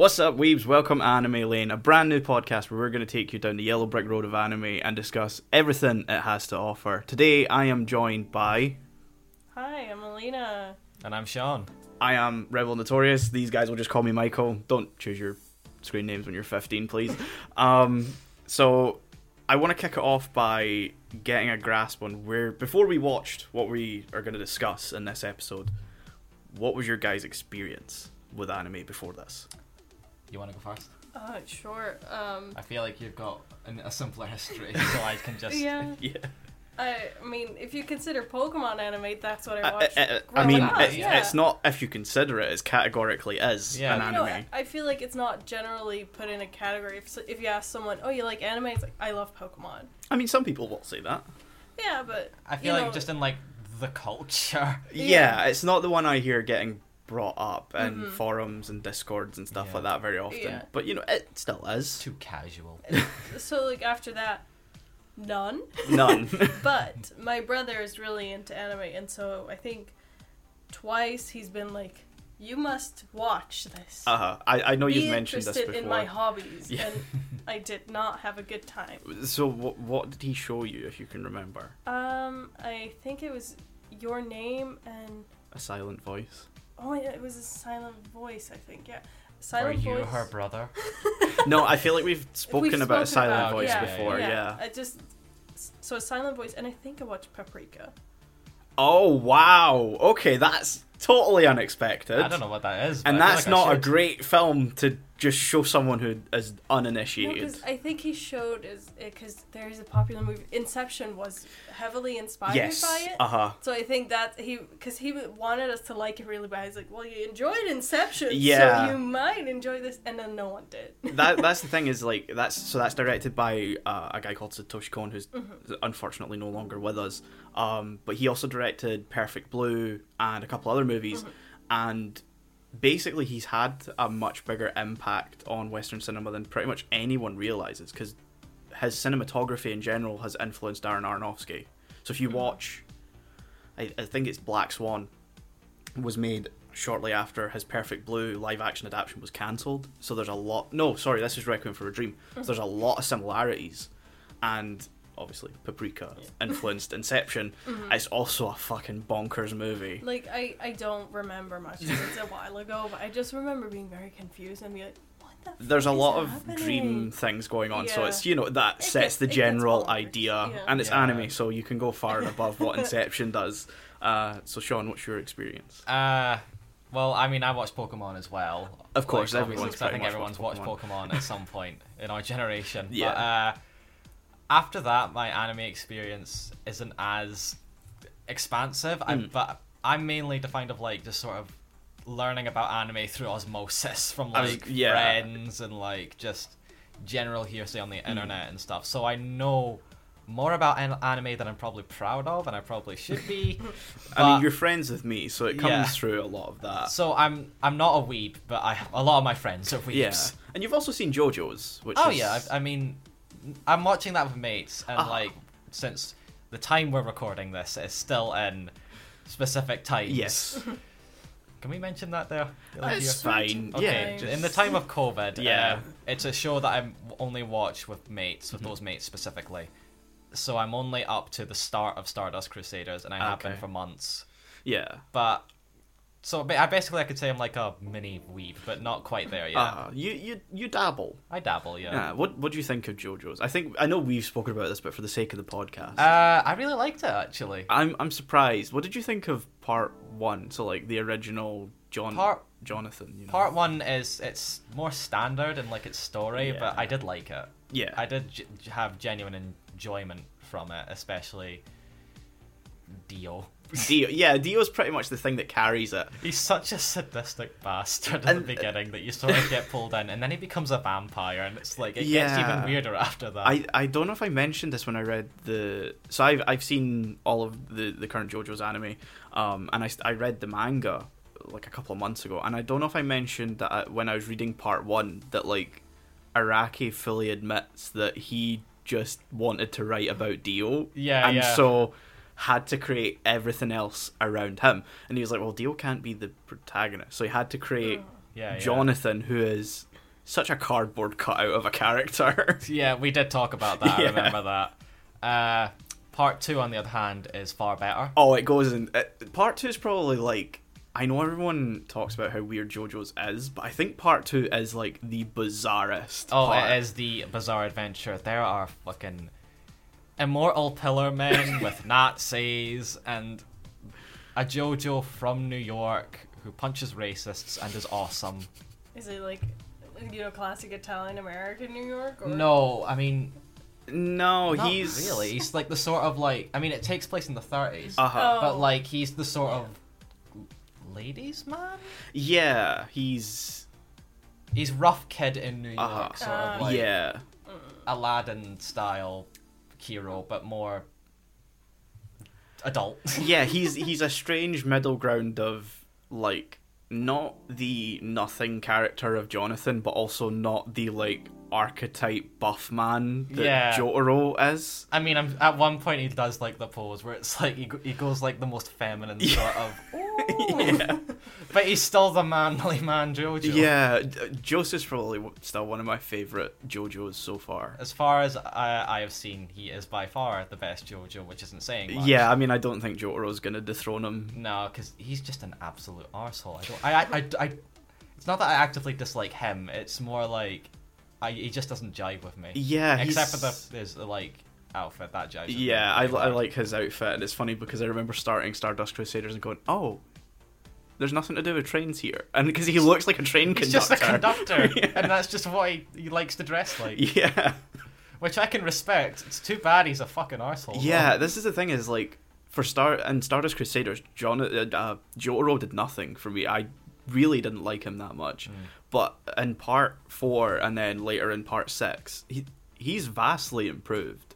What's up, weebs? Welcome to Anime Lane, a brand new podcast where we're going to take you down the yellow brick road of anime and discuss everything it has to offer. Today, I am joined by. Hi, I'm Melina. And I'm Shaun. I am Rebel Notorious. These guys will just call me Michael. Don't choose your screen names when you're 15, please. um, so, I want to kick it off by getting a grasp on where, before we watched what we are going to discuss in this episode, what was your guys' experience with anime before this? You want to go first? Uh, sure. Um, I feel like you've got an, a simpler history, so I can just. yeah. Yeah. I, I mean, if you consider Pokemon anime, that's what I I, watched. I- I growing mean, it, yeah. it's not if you consider it, it's categorically is Yeah. an You know, anime. I I feel like it's not generally put in a category. If, if you ask someone, "Oh, you like anime?" It's like, "I love Pokemon." I mean, some people will say that. Yeah, but I you feel like know, just in like the culture. Yeah, Yeah. it's not the one I hear getting brought up in Mhm. forums and discords and stuff Yeah. like that very often. Yeah. But you know, it still is. Too casual. so like after that, none. None. but my brother is really into anime, and so I think twice he's been like, "You must watch this." uh huh. I, I know Be you've mentioned this interested before. in my hobbies, Yeah. and I did not have a good time. So what what did he show you, if you can remember? Um, I think it was your name and A silent voice. Oh, yeah, it was a silent voice. I think yeah, Were silent you voice. her brother? no, I feel like we've spoken We've about a spoken silent about- voice yeah, before. Yeah, I just so a silent voice, and I think I watched Paprika. Oh wow. Okay, that's totally unexpected. I don't know what that is. And that's like not a great film to just show someone who is uninitiated. because I think he showed is because there is a popular movie. Inception was heavily inspired yes. by it. Uh huh. So I think that he, because he wanted us to like it really bad. He's like, "Well, you enjoyed Inception, Yeah. so you might enjoy this," and then no one did. that that's the thing is like that's so that's directed by uh, a guy called Satoshi Kon who's Mm-hmm. unfortunately no longer with us. Um, but he also directed Perfect Blue and a couple other movies, Mm-hmm. and basically he's had a much bigger impact on Western cinema than pretty much anyone realizes because his cinematography in general has influenced Darren Aronofsky. So if you Mm-hmm. watch, I, I think it's Black Swan was made shortly after his Perfect Blue live action adaptation was cancelled. So there's a lot. No, sorry, this is Requiem for a Dream. So there's a lot of similarities, and obviously Paprika influenced Inception. It's also a fucking bonkers movie. Like I, I don't remember much. It's a while ago, but I just remember being very confused and be like, "What the?" There's a lot of happening?" dream things going on, so it's you know that It sets gets- the general idea, yeah. and it's Yeah. anime, so you can go far and above what Inception does. Uh, so Shaun, what's your experience? Uh, well, I mean, I watched Pokemon as well. Of course, Like, everyone's obviously, 'cause I think much everyone's watched watched Pokemon at some point in our generation. Yeah. But, uh, after that, my anime experience isn't as expansive. I, Mm. but I'm mainly defined of like just sort of learning about anime through osmosis from I was- like yeah. friends and like just general hearsay on the Mm. internet and stuff. So I know more about an- anime than I'm probably proud of, and I probably should be. I mean, you're friends with me, so it comes Yeah. through a lot of that. so I'm I'm not a weeb, but I a lot of my friends are weebs. Yeah, and you've also seen JoJo's, which Oh is, yeah, I, I mean, I'm watching that with mates, and Ah. like since the time we're recording this is still in specific times. yes, Can we mention that there? it's fine. Okay, Yeah, in the time of COVID, Yeah. uh, it's a show that I only watch with mates, with Mhm. those mates specifically. So I'm only up to the start of Stardust Crusaders, and I have been for months. yeah. But so I basically I could say I'm like a mini weeb, but not quite there yet. Uh, you you you dabble. I dabble, yeah. Yeah. What what do you think of JoJo's? I think I know we've spoken about this, but for the sake of the podcast, Uh, I really liked it actually. I'm I'm surprised. What did you think of part one? So like the original John Part Jonathan. You know? part one is it's more standard in like its story, but I did like it. Yeah. I did j- have genuine enjoyment from it, especially Dio. Dio. Yeah, Dio's pretty much the thing that carries it. He's such a sadistic bastard at And- the beginning that you sort of get pulled in, and then he becomes a vampire, and it's like it gets even weirder after that. I, I don't know if I mentioned this when I read the so I've I've seen all of the the current JoJo's anime, um, and I I read the manga like a couple of months ago, and I don't know if I mentioned that I, when I was reading part one that like Araki fully admits that he just wanted to write about Dio, Yeah, and yeah. so had to create everything else around him, and he was like, well, Dio can't be the protagonist, so he had to create yeah, yeah. Jonathan, who is such a cardboard cutout of a character. Yeah, we did talk about that. I remember that. Uh, part two, on the other hand, is far better. oh, it goes in. It, part two is probably like. I know everyone talks about how weird JoJo's is, but I think part two is like the bizarrest. Oh, part. it is the bizarre adventure. There are fucking immortal pillar men with Nazis and a JoJo from New York who punches racists and is awesome. Is it like, you know, classic Italian American New York? Or... No, I mean, No, not he's really. He's like the sort of like. I mean, it takes place in the 30s, Uh-huh. Oh. but like he's the sort of ladies man. Yeah, he's He's rough kid in New York, Uh-huh. sort of Uh, like yeah. Aladdin style hero, but more adult. yeah, he's he's a strange middle ground of like not the nothing character of Jonathan, but also not the like archetype buff man that Yeah. Jotaro is. I mean, I'm, at one point he does like the pose where it's like he, he goes like the most feminine sort of, yeah, but he's still the manly man Jojo. yeah. Joseph's probably still one of my favorite JoJos so far. As far as I, I have seen, he is by far the best Jojo, which isn't saying much. Yeah, I mean, I don't think Jotaro's gonna dethrone him. No, because he's just an absolute arsehole. I don't. I, I, I, I. It's not that I actively dislike him. It's more like, I he just doesn't jive with me. Yeah, Except for he's- the his like outfit that jives. with me Yeah, I, I like his outfit, and it's funny because I remember starting Stardust Crusaders and going, "Oh, there's nothing to do with trains here," and because he looks like a train He's conductor. just a conductor, Yeah. and that's just what he, he likes to dress like, yeah, which I can respect. It's too bad he's a fucking arsehole. yeah. This is the thing is like for Star and Stardust Crusaders, John uh, uh, Jotaro did nothing for me. I really didn't like him that much, Mm. but in part four and then later in part six, he he's vastly improved.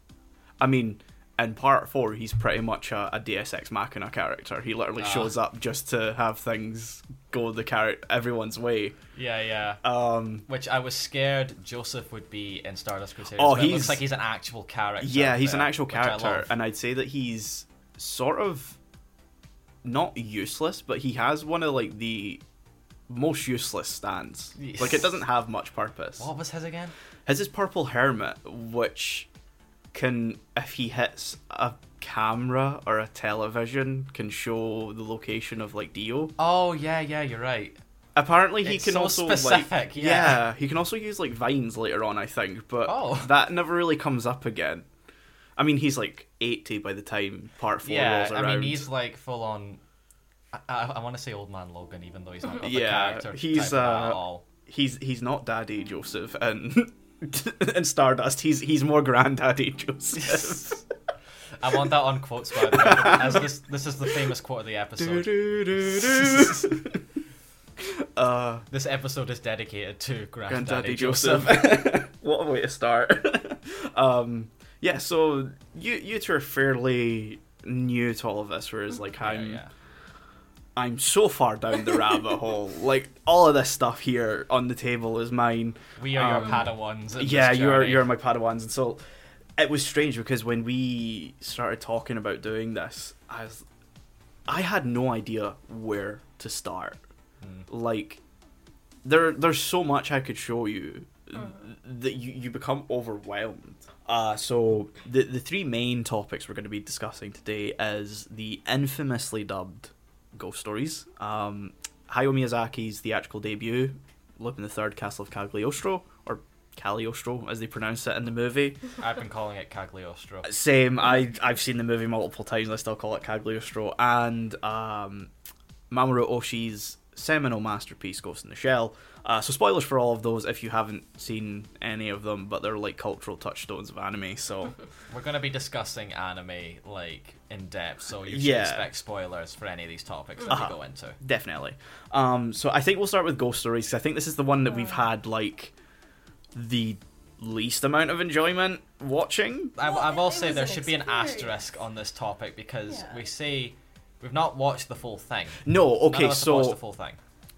I mean. In part four, he's pretty much a, a Deus Ex Machina character. He literally Ah. shows up just to have things go the character everyone's way. yeah, yeah. Um, Which I was scared Joseph would be in Stardust Crusaders. Oh, he looks like he's an actual character. yeah, he's an actual character, and I'd say that he's sort of not useless, but he has one of like the most useless stands. Yes. Like it doesn't have much purpose. What was his again? His is purple hermit, which can, if he hits a camera or a television, can show the location of like Dio. Oh yeah, yeah, you're right. Apparently, he It's can so also specific, like yeah. he can also use like vines later on, I think, but Oh. that never really comes up again. I mean, he's like eighty by the time part four yeah, rolls around. I mean he's like full on. I, I, I want to say old man Logan, even though he's not Yeah, character he's, uh, he's he's not Daddy Joseph, and in Stardust, he's he's more Granddaddy Joseph. I want that on quotes by the way, as this this is the famous quote of the episode. Do-do-do-do. uh, This episode is dedicated to Granddaddy, Granddaddy Joseph. Joseph. what a way to start. um, yeah, so you you two are fairly new to all of this, whereas like Yeah, I'm yeah. I'm so far down the rabbit hole. Like all of this stuff here on the table is mine. We are Um, your Padawans. yeah, you're you're my Padawans, and so it was strange because when we started talking about doing this, I was, I had no idea where to start. Hmm. Like, there there's so much I could show you that you you become overwhelmed. Uh, so the the three main topics we're going to be discussing today is the infamously dubbed Ghost Stories, um, Hayao Miyazaki's theatrical debut, Lupin the Third, Castle of Cagliostro, or Cagliostro as they pronounce it in the movie. I've been calling it Cagliostro. Same, I I've seen the movie multiple times. I still call it Cagliostro, and um, Mamoru Oshii's seminal masterpiece, Ghost in the Shell. Uh, so spoilers for all of those if you haven't seen any of them, but they're like cultural touchstones of anime. So We're going to be discussing anime like in depth, so you should Yeah. expect spoilers for any of these topics that Uh-huh. we go into. definitely. Um, so I think we'll start with Ghost Stories. 'cause I think this is the one that we've had like the least amount of enjoyment watching. I, Well, I will it say was there an should be an asterisk on this topic because Yeah. we say we've not watched the full thing. No, None okay, of us have watched so the full thing.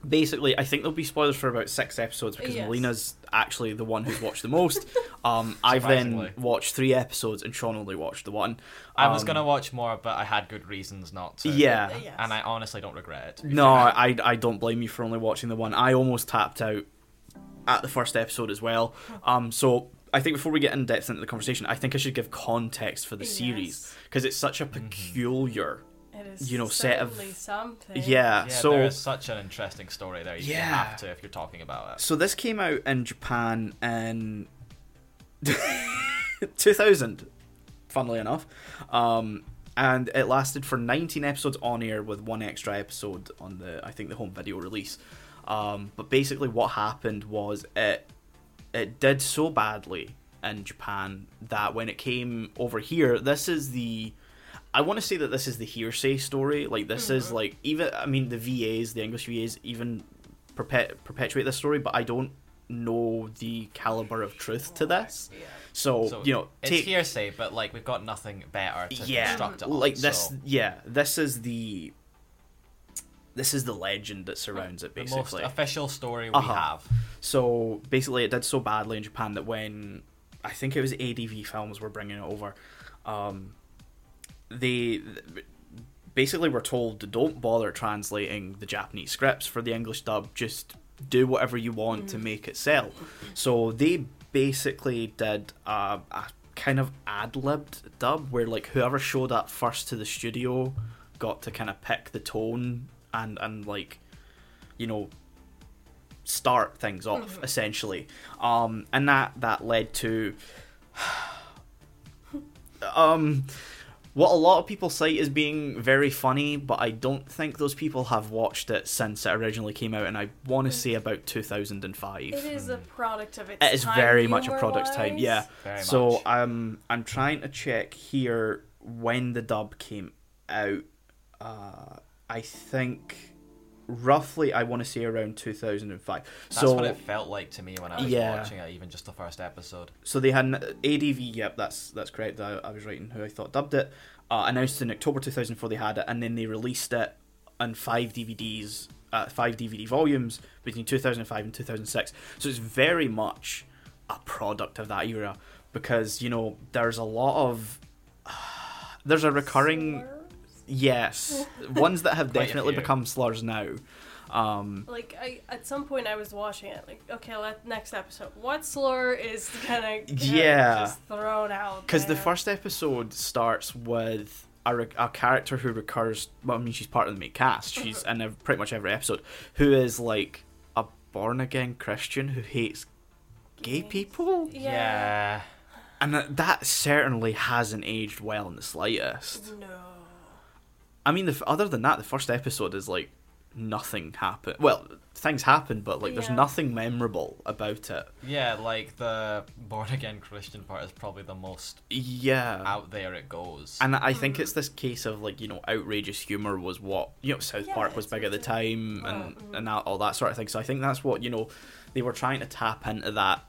basically, I think there'll be spoilers for about six episodes because Yes. Melina's actually the one who's watched the most. Um, I've then watched three episodes, and Shaun only watched the one. I was Um, gonna watch more, but I had good reasons not to. Yeah. Yes. and I honestly don't regret it. No. I, I don't blame you for only watching the one. I almost tapped out at the first episode as well. Um, so I think before we get in depth into the conversation, I think I should give context for the series because it's such a peculiar. It is You know, set of- something. Yeah, Yeah, so there is such an interesting story there. You Yeah. have to if you're talking about it. so this came out in Japan in 2000, funnily enough, um, and it lasted for 19 episodes on air with one extra episode on the I think the home video release. Um, but basically, what happened was it it did so badly in Japan that when it came over here, this is the I want to say that this is the hearsay story. Like this is like even I mean the VAs, the English VAs, even perpet- perpetuate this story, but I don't know the caliber of truth to this. Yeah. So, So you know, it's take hearsay, but like we've got nothing better to yeah, construct it on. like this. so Yeah, this is the this is the legend that surrounds it, the most basically. official story we Uh-huh. have. So basically, it did so badly in Japan that when I think it was ADV Films were bringing it over, um, they basically were told don't bother translating the Japanese scripts for the English dub. Just do whatever you want to make it sell. So they basically did a, a kind of ad libbed dub where like whoever showed up first to the studio got to kind of pick the tone and and like you know start things off essentially um and that that led to um what a lot of people cite as being very funny but i don't think those people have watched it since it originally came out and i want to say about 2005 It is a product of its time. it is time, very much a product product's time yeah. Very so much. um i'm trying to check here when the dub came out. Uh i think roughly i want to say around 2005 That's so what it felt like to me when I was Yeah. watching it, even just the first episode. so they had an ADV. Yep, that's that's correct. I, I was writing who I thought dubbed it. Uh, announced in October 2004 they had it, and then they released it on five DVDs, uh, five DVD volumes between 2005 and 2006. So it's very much a product of that era because you know there's a lot of there's a recurring Slurs? Yes ones that have definitely become slurs now. Um, Like I, at some point, I was watching it. Like, okay, let next episode. What slur is kind of Yeah. just thrown out? Because the first episode starts with a, re- a character who recurs. Well, I mean, she's part of the main cast. She's in ev- pretty much every episode. Who is like a born again Christian who hates gay people, Yeah. Yeah. and that, that certainly hasn't aged well in the slightest. No. I mean, the, other than that, the first episode is like nothing happened. Well, things happen, but like there's Yeah. nothing memorable about it. Yeah, like the born again Christian part is probably the most Yeah. out there it goes. And I think it's this case of like you know outrageous humor was what you know South Yeah, Park was big at the time Oh, and mm. and all that sort of thing. So I think that's what you know they were trying to tap into that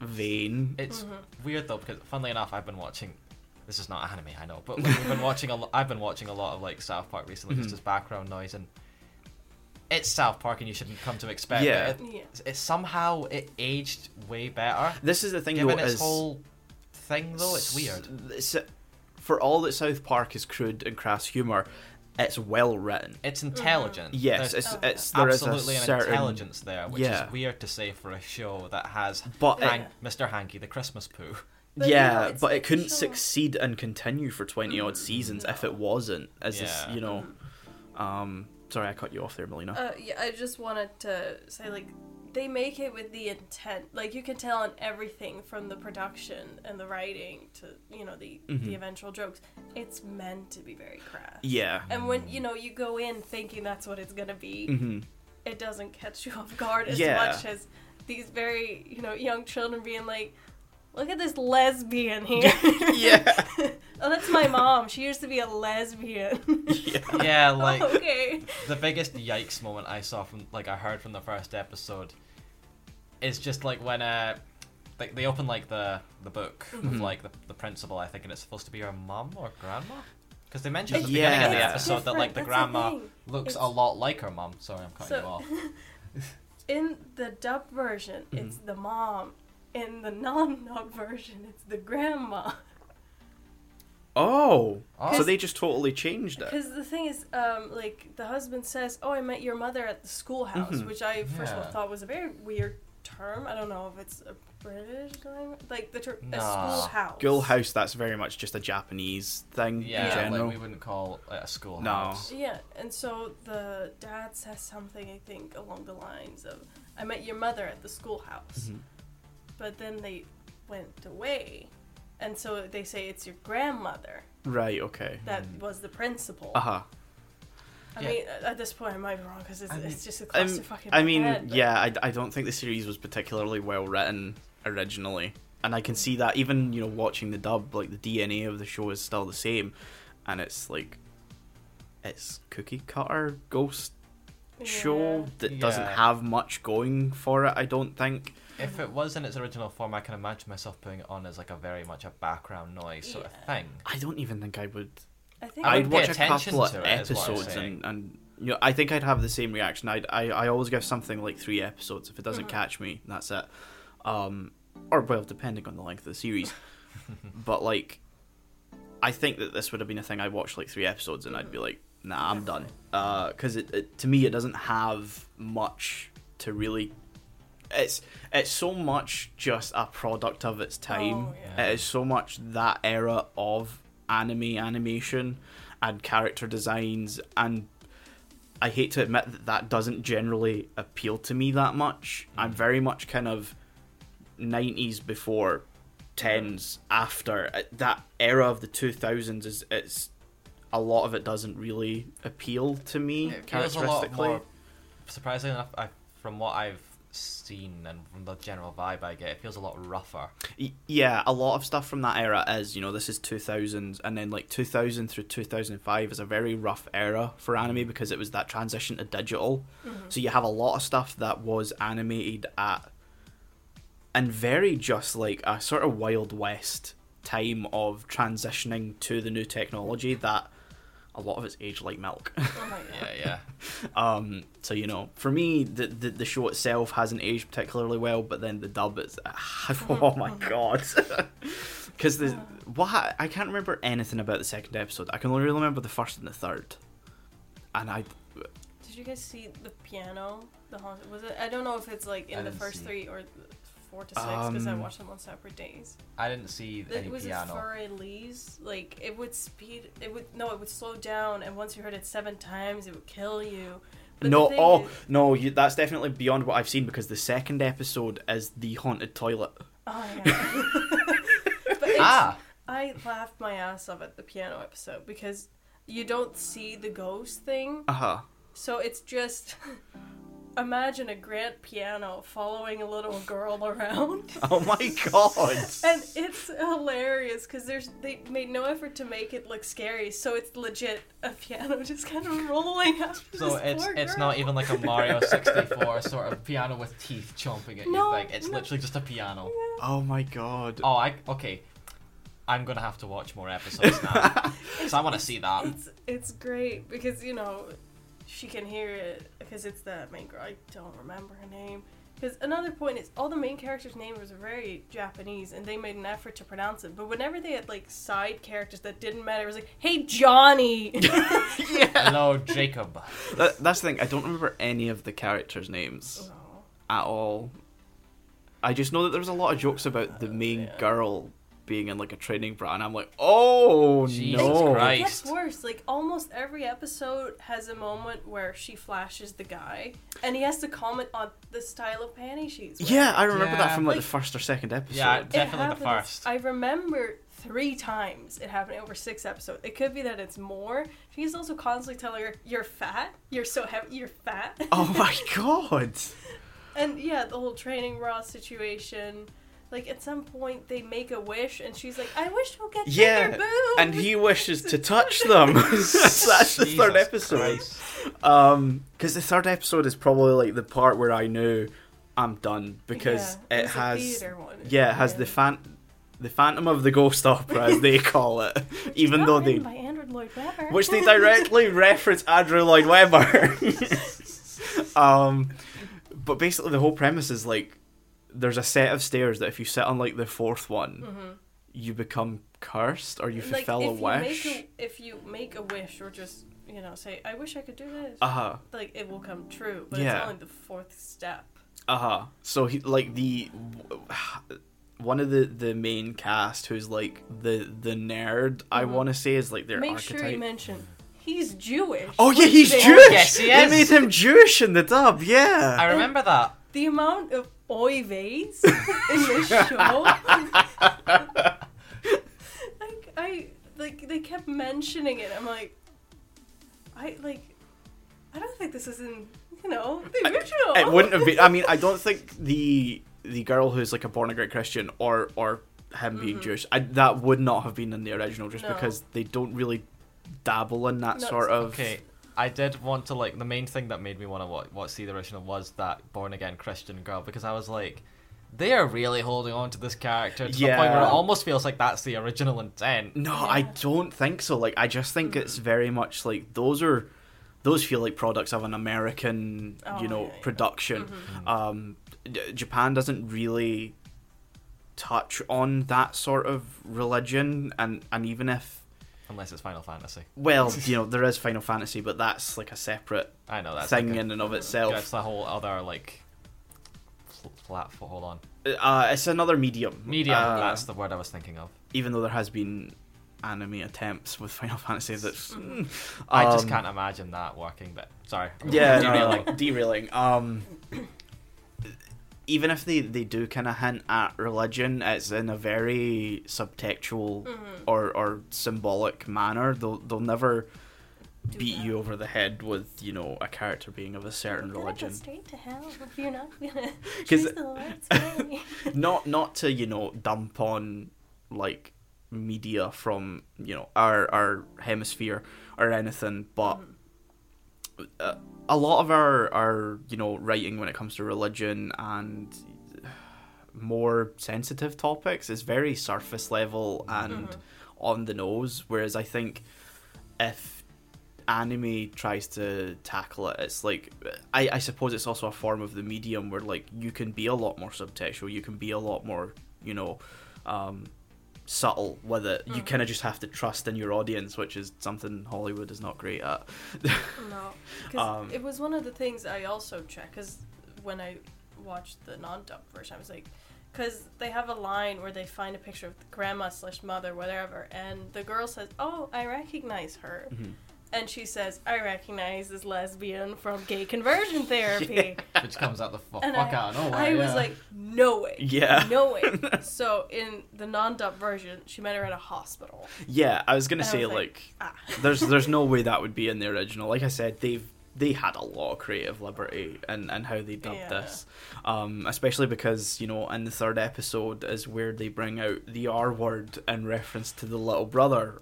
vein. It's Mm-hmm. weird though because funnily enough, I've been watching. This is not anime, I know, but like, we've been watching a. Lo- I've been watching a lot of like South Park recently, just Mhm. as background noise, and it's South Park, and you shouldn't come to expect. Yeah. it. Yeah. It, it somehow it aged way better. This is the thing Given though its is whole thing though, it's weird. s- for all that South Park is crude and crass humor, it's well written. It's intelligent. Yes, There's it's Oh, it's there is absolutely a an certain intelligence there, which Yeah. is weird to say for a show that has but it- Mr. Hanky the Christmas poo. But, you know, yeah, it's but it couldn't show- succeed and continue for twenty odd seasons if it wasn't. As this, you know, um, sorry I cut you off there, Melina. Uh, yeah, I just wanted to say like they make it with the intent. Like you can tell on everything from the production and the writing to you know the Mhm. the eventual jokes. It's meant to be very crass. yeah. And when you know you go in thinking that's what it's gonna be, hmm it doesn't catch you off guard as Yeah. much as these very you know young children being like, "Look at this lesbian here." Yeah. oh, that's my mom. She used to be a lesbian. yeah. yeah, like okay. the biggest yikes moment I saw from like I heard from the first episode is just like when uh they, they open like the the book Mhm. with like the, the principal I think and it's supposed to be her mum or grandma because they mentioned at the beginning of the Yeah. episode that like the that's grandma thing. looks a lot like her mum sorry I'm cutting you So- off In the dub version, Mm-hmm. it's the mom. In the non-dub version, it's the grandma. Oh, Oh. so they just totally changed it. Because the thing is, um, like the husband says, "Oh, I met your mother at the schoolhouse," Mhm. which I first of all Yeah. thought was a very weird term. I don't know if it's a British term, like the ter- a Nah. schoolhouse. Schoolhouse, that's very much just a Japanese thing Yeah, in general. like we wouldn't call it a schoolhouse. No. Yeah, and so the dad says something I think along the lines of, "I met your mother at the schoolhouse," Mhm. But then they went away, and so they say it's your grandmother Right, okay. that Mm. was the principal. Uh huh. I Yeah. mean, at this point I might be wrong because it's, I mean- it's just a clusterfuck in I my mean, head, but- yeah, I, I don't think the series was particularly well written originally, and I can see that even you know watching the dub, like the DNA of the show is still the same, and it's like it's cookie cutter ghost show Yeah. that doesn't Yeah. have much going for it. I don't think. If it was in its original form, I can imagine myself putting it on as like a very much a background noise sort of thing. I don't even think I would. I think I I'd watch a couple of to it, is what I'm episodes and, and you know I think I'd have the same reaction. I'd, I I always give something like three episodes. If it doesn't Mhm. catch me, that's it. Um, or well, depending on the length of the series. but like, I think that this would have been a thing. I watched like three episodes and I'd be like, nah, I'm done. Because it, it to me it doesn't have much to really. It's it's so much just a product of its time. Oh, yeah. It is so much that era of anime animation and character designs and I hate to admit that that doesn't generally appeal to me that much. I'm Mm. very much kind of 90s before 10s after Uh, that era of the 2000s is it's a lot of it doesn't really appeal to me It feels a lot characteristically. more. Surprisingly enough, I, from what I've seen and from the general vibe I get, it feels a lot rougher. Yeah, a lot of stuff from that era is, you know, this is 2000s, and then like 2000 through 2005 is a very rough era for anime because it was that transition to digital. Mhm. So you have a lot of stuff that was animated at, and very just like a sort of Wild West time of transitioning to the new technology that a lot of it's aged like milk. Oh Yeah, yeah. Um, so you know, for me, the, the the show itself hasn't aged particularly well, but then the dub is mm-hmm. oh my mm-hmm. god, because the mm-hmm. what I can't remember anything about the second episode. I can only remember the first and the third, and I Did you guys see the piano? The haunted was it? I don't know if it's like in the first three or four to six because I Um, watched them on separate days. I didn't see The- any was it piano. for Elise? Like it would speed. It would no. It would slow down, and once you heard it seven times, it would kill you. But no thing oh is- no you, that's definitely beyond what I've seen because the second episode is the haunted toilet. Oh yeah. but it's, Ah, I laughed my ass off at the piano episode because you don't see the ghost thing, Uh huh. so it's just. Imagine a grand piano following a little girl around. Oh my god. And it's hilarious because there's they made no effort to make it look scary, so it's legit a piano just kind of rolling after so this it's poor it's girl. not even like a Mario 64 sort of piano with teeth chomping at No, you thing. It's no. literally just a piano. Oh my god. Oh, I okay. I'm gonna have to watch more episodes now, so I want to see that. It's it's great because you know she can hear it because it's the main girl. I don't remember her name. Because another point is all the main characters' names were very Japanese, and they made an effort to pronounce it. But whenever they had like side characters that didn't matter, it was like, "Hey Johnny." yeah. Hello, Jacob. That, that's the thing. I don't remember any of the characters' names Oh. at all. I just know that there was a lot of jokes about the main Yeah. girl being in like a training bra, and I'm like, oh Jesus no! It gets worse. Like almost every episode has a moment where she flashes the guy, and he has to comment on the style of panties she's wearing. Yeah, I remember that from like, Like- the first or second episode. Yeah, Definitely the first. I remember three times it happened over six episodes. It could be that it's more. She's also constantly telling her, "You're fat. You're so heavy. You're fat." oh my god! and yeah, the whole training bra situation. Like at some point they make a wish, and she's like, "I wish to get Yeah, bigger boobs." And he wishes to touch them. that's, that's the third episode. Christ. Um, because the third episode is probably like the part where I knew I'm done because Yeah, it was a has theater one. yeah it has the fan the Phantom of the Ghost Opera as they call it, even though they by Andrew Lloyd Webber. which they directly reference Andrew Lloyd Webber. um, but basically the whole premise is like there's a set of stairs that if you sit on like the fourth one, Mhm. you become cursed or you Like, fulfill if a you wish. Make a, if you make a wish or just you know say, "I wish I could do this," Uh huh. like it will come true. But Yeah. it's only the fourth step. Uh huh. So he like the one of the the main cast who's like the the nerd. I want to say is like their Make archetype. sure you mention he's Jewish. oh yeah, he's They- Jewish. Yes, he They made him Jewish in the dub. Yeah. I remember that. The amount of oy veys in this show. like I like they kept mentioning it. I'm like, I like, I don't think this is in you know the original. it wouldn't have been. I mean, I don't think the the girl who's like a born again Christian or or him being Jewish, I, that would not have been in the original, just Mm-hmm. No. because they don't really dabble in that No, sort of. Okay, I did want to like the main thing that made me want to watch, watch see the original was that born again Christian girl because I was like, they are really holding on to this character to the point where it almost feels like that's the original intent. No, I don't think so. Like, I just think it's very much like those are. Those feel like products of an American, Oh, you know, yeah, yeah. production. Mm-hmm. Um, J- Japan doesn't really touch on that sort of religion, and and even if Unless it's Final Fantasy. Well, you know, there is Final Fantasy, but that's like a separate I know that's thing like a- in and of itself. That's the whole other like pl- platform. Hold on, Uh, it's another medium. medium. Uh, that's the word I was thinking of. even though there has been anime attempts with Final Fantasy that's. mm, I just um, can't imagine that working. But sorry. Yeah, no, derailing. no, derailing. Um, even if they, they do kind of hint at religion, it's in a very subtextual Mm-hmm. or, or symbolic manner. They'll they'll never Do beat that. you over the head with you know a character being of a certain You're religion. Go straight to hell if you're not gonna choose the Lord's way. not not to you know dump on like media from you know our our hemisphere or anything but uh, a lot of our our you know writing when it comes to religion and more sensitive topics is very surface level and on the nose whereas i think if anime tries to tackle it it's like I, I suppose it's also a form of the medium where like you can be a lot more subtextual you can be a lot more you know um subtle with it you kind of just have to trust in your audience which is something hollywood is not great at No, because Um, it was one of the things I also checked. Because when I watched the non-dub version, I was like, because they have a line where they find a picture of the grandma slash mother, whatever, and the girl says, "Oh, I recognize her," Mm-hmm. And she says, "I recognize this lesbian from gay conversion therapy." Which comes out the fu- And fuck I, out of nowhere. I was like, no way. Yeah. No way. so in the non-dub version, she met her at a hospital. yeah i was gonna And say was like, like, ah. there's there's no way that would be in the original like i said they've they had a lot of creative liberty and and how they dubbed Yeah. this um especially because you know in the third episode is where they bring out the r word in reference to the little brother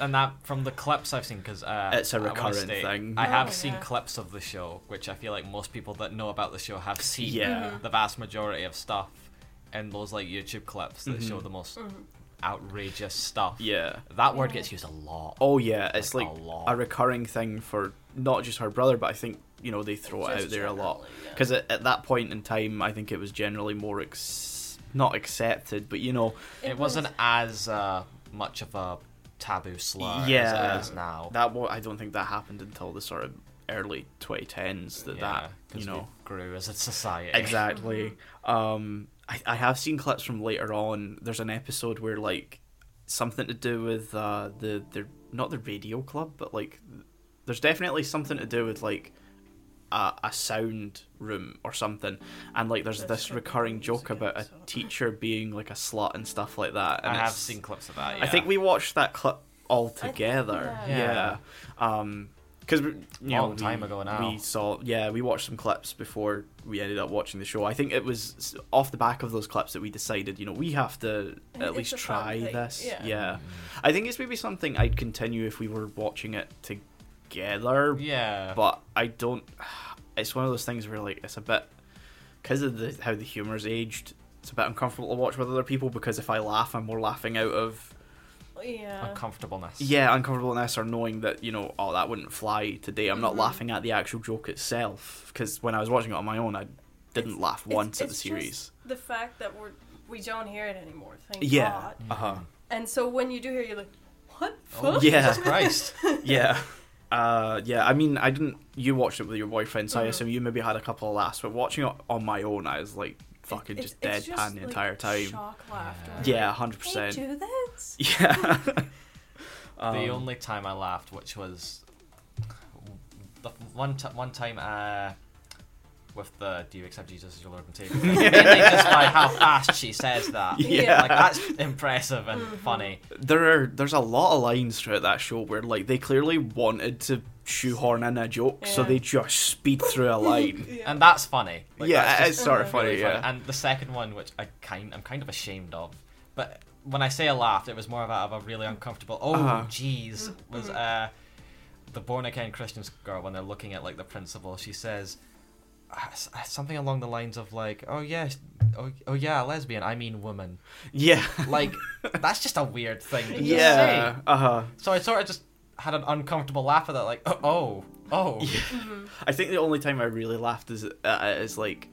and that from the clips I've seen because uh, It's a wanna recurrent state, thing. I Oh, have seen yeah. clips of the show, which I feel like most people that know about the show have seen. Yeah. Mhm. the vast majority of stuff in those like YouTube clips that show Mhm. the most Mhm. outrageous stuff. yeah that word gets used a lot. oh yeah it's Like, like, a lot. a recurring thing for not just her brother but i think you know they throw it out there a lot generally, yeah. because at, at that point in time i think it was generally more ex- not accepted but you know it, wasn't as uh, much of a taboo slur Yeah. as it is now. that i don't think that happened until the sort of early 2010s that that you know grew as a society. exactly um I, I have seen clips from later on there's an episode where like something to do with uh the the not the radio club but like there's definitely something to do with like a, a sound room or something and like there's this recurring joke about a teacher being like a slut and stuff like that and I have it's- seen clips of that. I think we watched that clip all think- together. yeah. yeah. Um 'cause because you know Long time we, ago now. we saw yeah we watched some clips before we ended up watching the show. I think it was s- off the back of those clips that we decided you know we have to at It's least a fun try thing, this. yeah. I think it's maybe something I'd continue if we were watching it together. Yeah. But I don't. It's one of those things where like it's a bit because of the how the humor's aged. It's a bit uncomfortable to watch with other people because if I laugh, I'm more laughing out of Yeah. uncomfortableness. yeah uncomfortableness or knowing that you know oh that wouldn't fly today. I'm not Mhm. laughing at the actual joke itself because when I was watching it on my own, I didn't It's- laugh it's- once at the it's series. just the fact that we're we don't hear it anymore. Thank God. Yeah. God. Uh huh. And so when you do hear, you're like, what? Oh, Yeah. Jesus Christ. Yeah. Uh, yeah, I mean, I didn't. You watched it with your boyfriend, so I Mhm. assume you maybe had a couple of laughs. But watching it on my own, I was like fucking It's- just deadpan the like, entire time. Shock. Yeah, hundred percent. do this. Yeah. Um, the only time I laughed, which was the one t- one time uh, with the "Do you accept Jesus as your Lord and Savior?" Mainly just by how fast she says that. Yeah. like that's impressive and Mhm. funny. there are there's a lot of lines throughout that show where like they clearly wanted to shoehorn in a joke, so they just speed through a line. Yeah. and that's funny. Like, yeah, that's it's sort of funny. really Yeah. And the second one, which I kind, I'm kind of ashamed of, but when I say I laughed, it was more of a really uncomfortable. Oh, Uh-huh. jeez, was Mhm. uh, the born again Christian girl when they're looking at like the principal. She says s- something along the lines of like, "Oh yes, oh, oh yeah, lesbian. I mean woman." Yeah. Like that's just a weird thing. To Yeah. Uh huh. So I sort of just had an uncomfortable laugh at that. Like, oh, oh, oh. Mhm. I think the only time I really laughed is uh, is like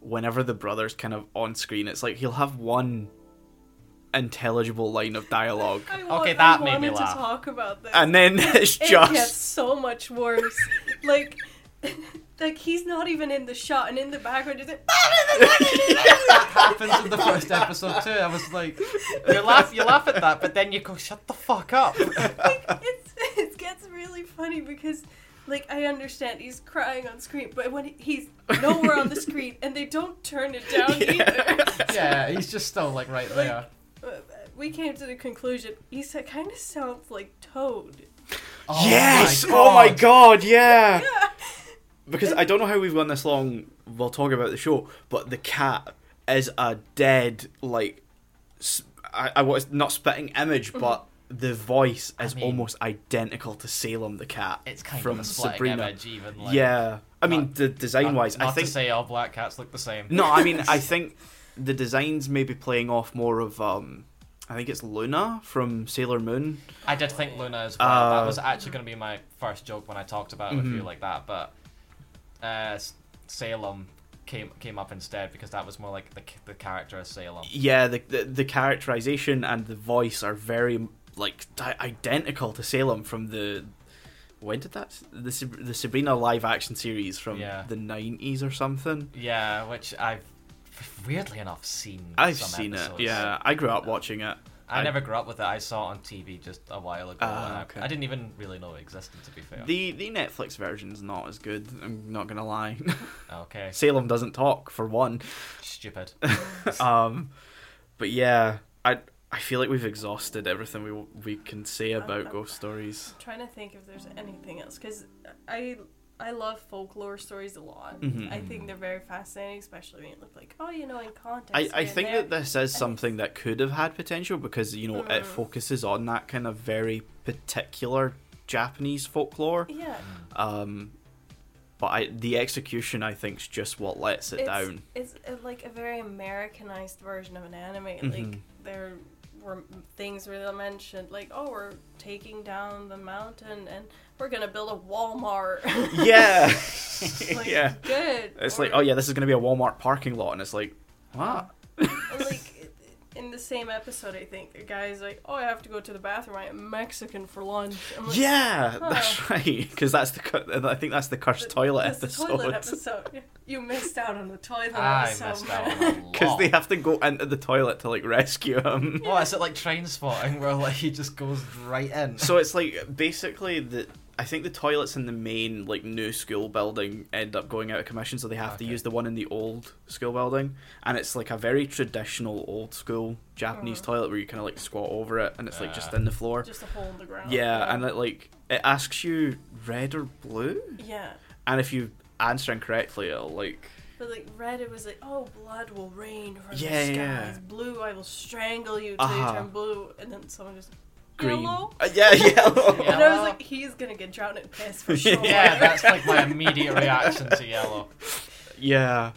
whenever the brother's kind of on screen. It's like he'll have one intelligible line of dialogue, I wa- Okay, I that made me laugh. to talk about this. and then it's it just gets so much worse. like, like he's not even in the shot, and in the background, he's like, that happens in the first episode too. I was like, you laugh, you laugh at that, but then you go, shut the fuck up. it's, it gets really funny because, like, I understand he's crying on screen, but when he's nowhere on the screen and they don't turn it down Yeah. either. yeah, he's just still like right there. Uh, We came to the conclusion he kind of sounds like Toad. Oh yes. my Oh my God. god. Yeah. Yeah. Because I don't know how we've gone this long. We'll talk about the show, but the cat is a dead like. I was not spitting image, but the voice I is mean- almost identical to Salem the cat It's kind from of a Sabrina. image, even. Like, yeah, I mean not- the design wise, I think to say all black cats look the same. no, I mean I think the designs may be playing off more of um. I think it's Luna from Sailor Moon. I did think Luna as well. Uh, that was actually going to be my first joke when I talked about it with you Mhm. like that, but uh, Salem came came up instead because that was more like the the character of Salem. Yeah, the, the the characterization and the voice are very like identical to Salem from the when did that the the Sabrina live action series from Yeah. the nineties or something. Yeah, which I've weirdly enough seen. I've some seen episodes. it. Yeah, I grew up watching it. I, I- never grew up with it. I saw it on TV just a while ago. Ah, and I- I, didn't even really know it existed, to be fair. The the Netflix version's not as good. I'm not gonna lie. Okay, Salem doesn't talk for one. stupid. Um, but yeah, I I feel like we've exhausted everything we we can say about ghost stories. I'm trying to think if there's anything else because I I love folklore stories a lot. Mhm. I think they're very fascinating, especially when you look like oh you know in context. I, I think there. that this is something that could have had potential because you know it Mm. focuses on that kind of very particular Japanese folklore. yeah. Um, but I, the execution I think is just what lets it it's, down. It's uh, like a very Americanized version of an anime. Mhm. Like there were things where they mentioned like oh we're taking down the mountain and we're gonna build a Walmart. Yeah, like, yeah. Good. It's Or- like oh yeah, this is gonna be a Walmart parking lot, and it's like what? Like in the same episode, I think the guy's like, "Oh, I have to go to the bathroom. I am Mexican for lunch." I'm like, yeah, huh. that's right. Because that's the cu- I think that's the cursed "Th- toilet that's the episode. toilet episode. You missed out on the toilet I episode. missed out on a lot. Because they have to go into the toilet to like rescue him. What is it like Trainspotting where like he just goes right in? So it's like basically the I think the toilets in the main like new school building end up going out of commission, so they have to use the one in the old school building, and it's like a very traditional old school Japanese Mhm. toilet where you kind of like squat over it, and it's like just in the floor. Just a hole in the ground. Yeah, and it like it asks you red or blue, yeah. and if you answer incorrectly, it'll like But like red, it was like, "Oh, blood will rain from Yeah, the skies." yeah. Blue, I will strangle you till Uh-huh. you turn blue. And then someone just green. yellow. Uh, yeah, yellow. Yeah. And I was like, he's gonna get drowned in piss for sure. yeah, that's like my immediate reaction to yellow. yeah.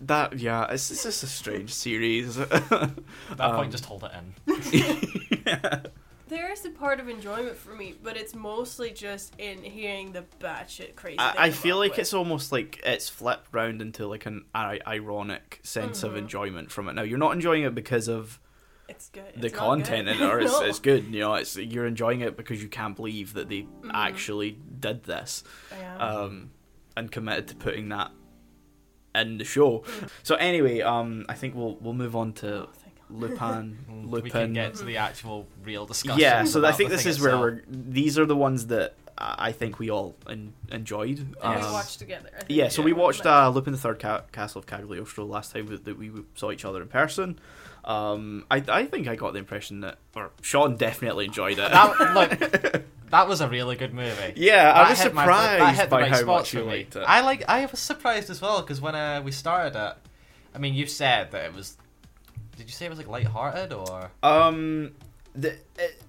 That yeah, it's, it's just a strange series. At At that Um, point, just hold it in. yeah. There is a part of enjoyment for me, but it's mostly just in hearing the batshit crazy. I, I feel like with. it's almost like it's flipped round into like an I- ironic sense of Mhm. enjoyment from it. Now you're not enjoying it because of it's good. the It's not content good. in it or it's, No. it's good. You know, it's you're enjoying it because you can't believe that they Mm-hmm. actually did this. Yeah. um, and committed to putting that in the show. So anyway, um, I think we'll we'll move on to Oh. Lupin. Mm, Lupin. We can get to the actual real discussion. yeah, so I think this thing is where we're. These are the ones that I I think we all en- enjoyed. And we Um, watched together. I think. yeah, so Yeah. we watched uh, Lupin the Third Ca- Castle of Cagliostro last time that that we saw each other in person. Um, I I think I got the impression that, or Sean definitely enjoyed it. That, look, that was a really good movie. yeah, I was my- that surprised hit by right how much you liked it. I like. I was surprised as well because when uh, we started it, I mean, you said that it was. Did you say it was like light-hearted or? Um, the it,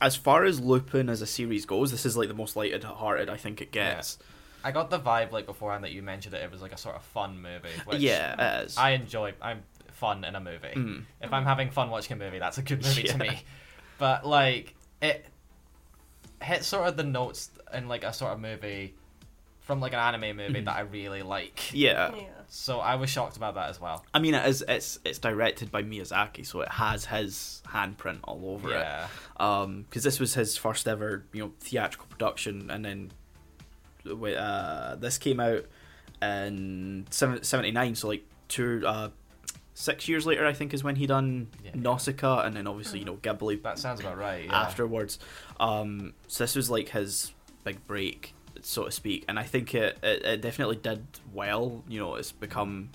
as far as Lupin as a series goes, this is like the most lighted-hearted I think it gets. I got the vibe like beforehand that you mentioned it. It was like a sort of fun movie. Which Yeah, it is. I enjoy. I'm fun in a movie. Mm. If I'm having fun watching a movie, that's a good movie to me. But like it hit sort of the notes in like a sort of movie from like an anime movie Mhm. that I really like. yeah. Yeah. So I was shocked about that as well. I mean, it is. It's it's directed by Miyazaki, so it has his handprint all over it. yeah. Um, because this was his first ever, you know, theatrical production, and then uh, this came out in seventy nine. So like two, uh, six years later, I think is when he done Yeah. Nausicaa, and then obviously you know Ghibli That sounds about right. Yeah. afterwards. Um, so this was like his big break, so to speak, and I think it, it, it definitely did well. You know, it's become.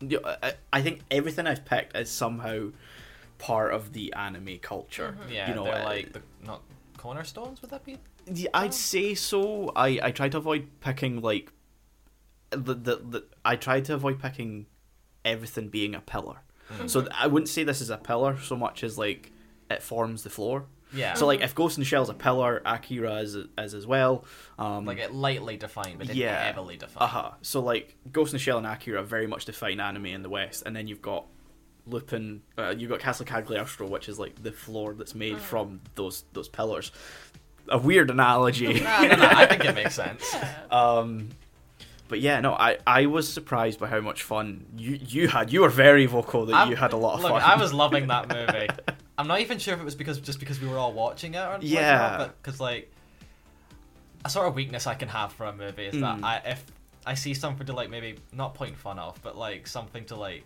You know, I, I think everything I've picked is somehow part of the anime culture. yeah, you know, they're uh, like the not cornerstones. Would that be? yeah, I'd say so. I I try to avoid picking like the the, the I try to avoid picking everything being a pillar. Mm. So th- I wouldn't say this is a pillar so much as like it forms the floor. Yeah. So like if Ghost in the Shell is a pillar, Akira is is as well. Um, like it lightly defined, but yeah. yeah. heavily defined. uh huh. So like Ghost in the Shell and Akira very much define anime in the West, and then you've got Lupin. Uh, you've got Castle Cagliostro, which is like the floor that's made from those those pillars. A weird analogy. no, no, no, I think it makes sense. Yeah. Um, but yeah, no, I, I was surprised by how much fun you you had. You were very vocal that I'm- you had a lot of Look, fun. I was loving that movie. I'm not even sure if it was because just because we were all watching it or anything like Yeah. that, but because like a sort of weakness I can have for a movie is Mm. that I if I see something to like maybe not point fun of, but like something to like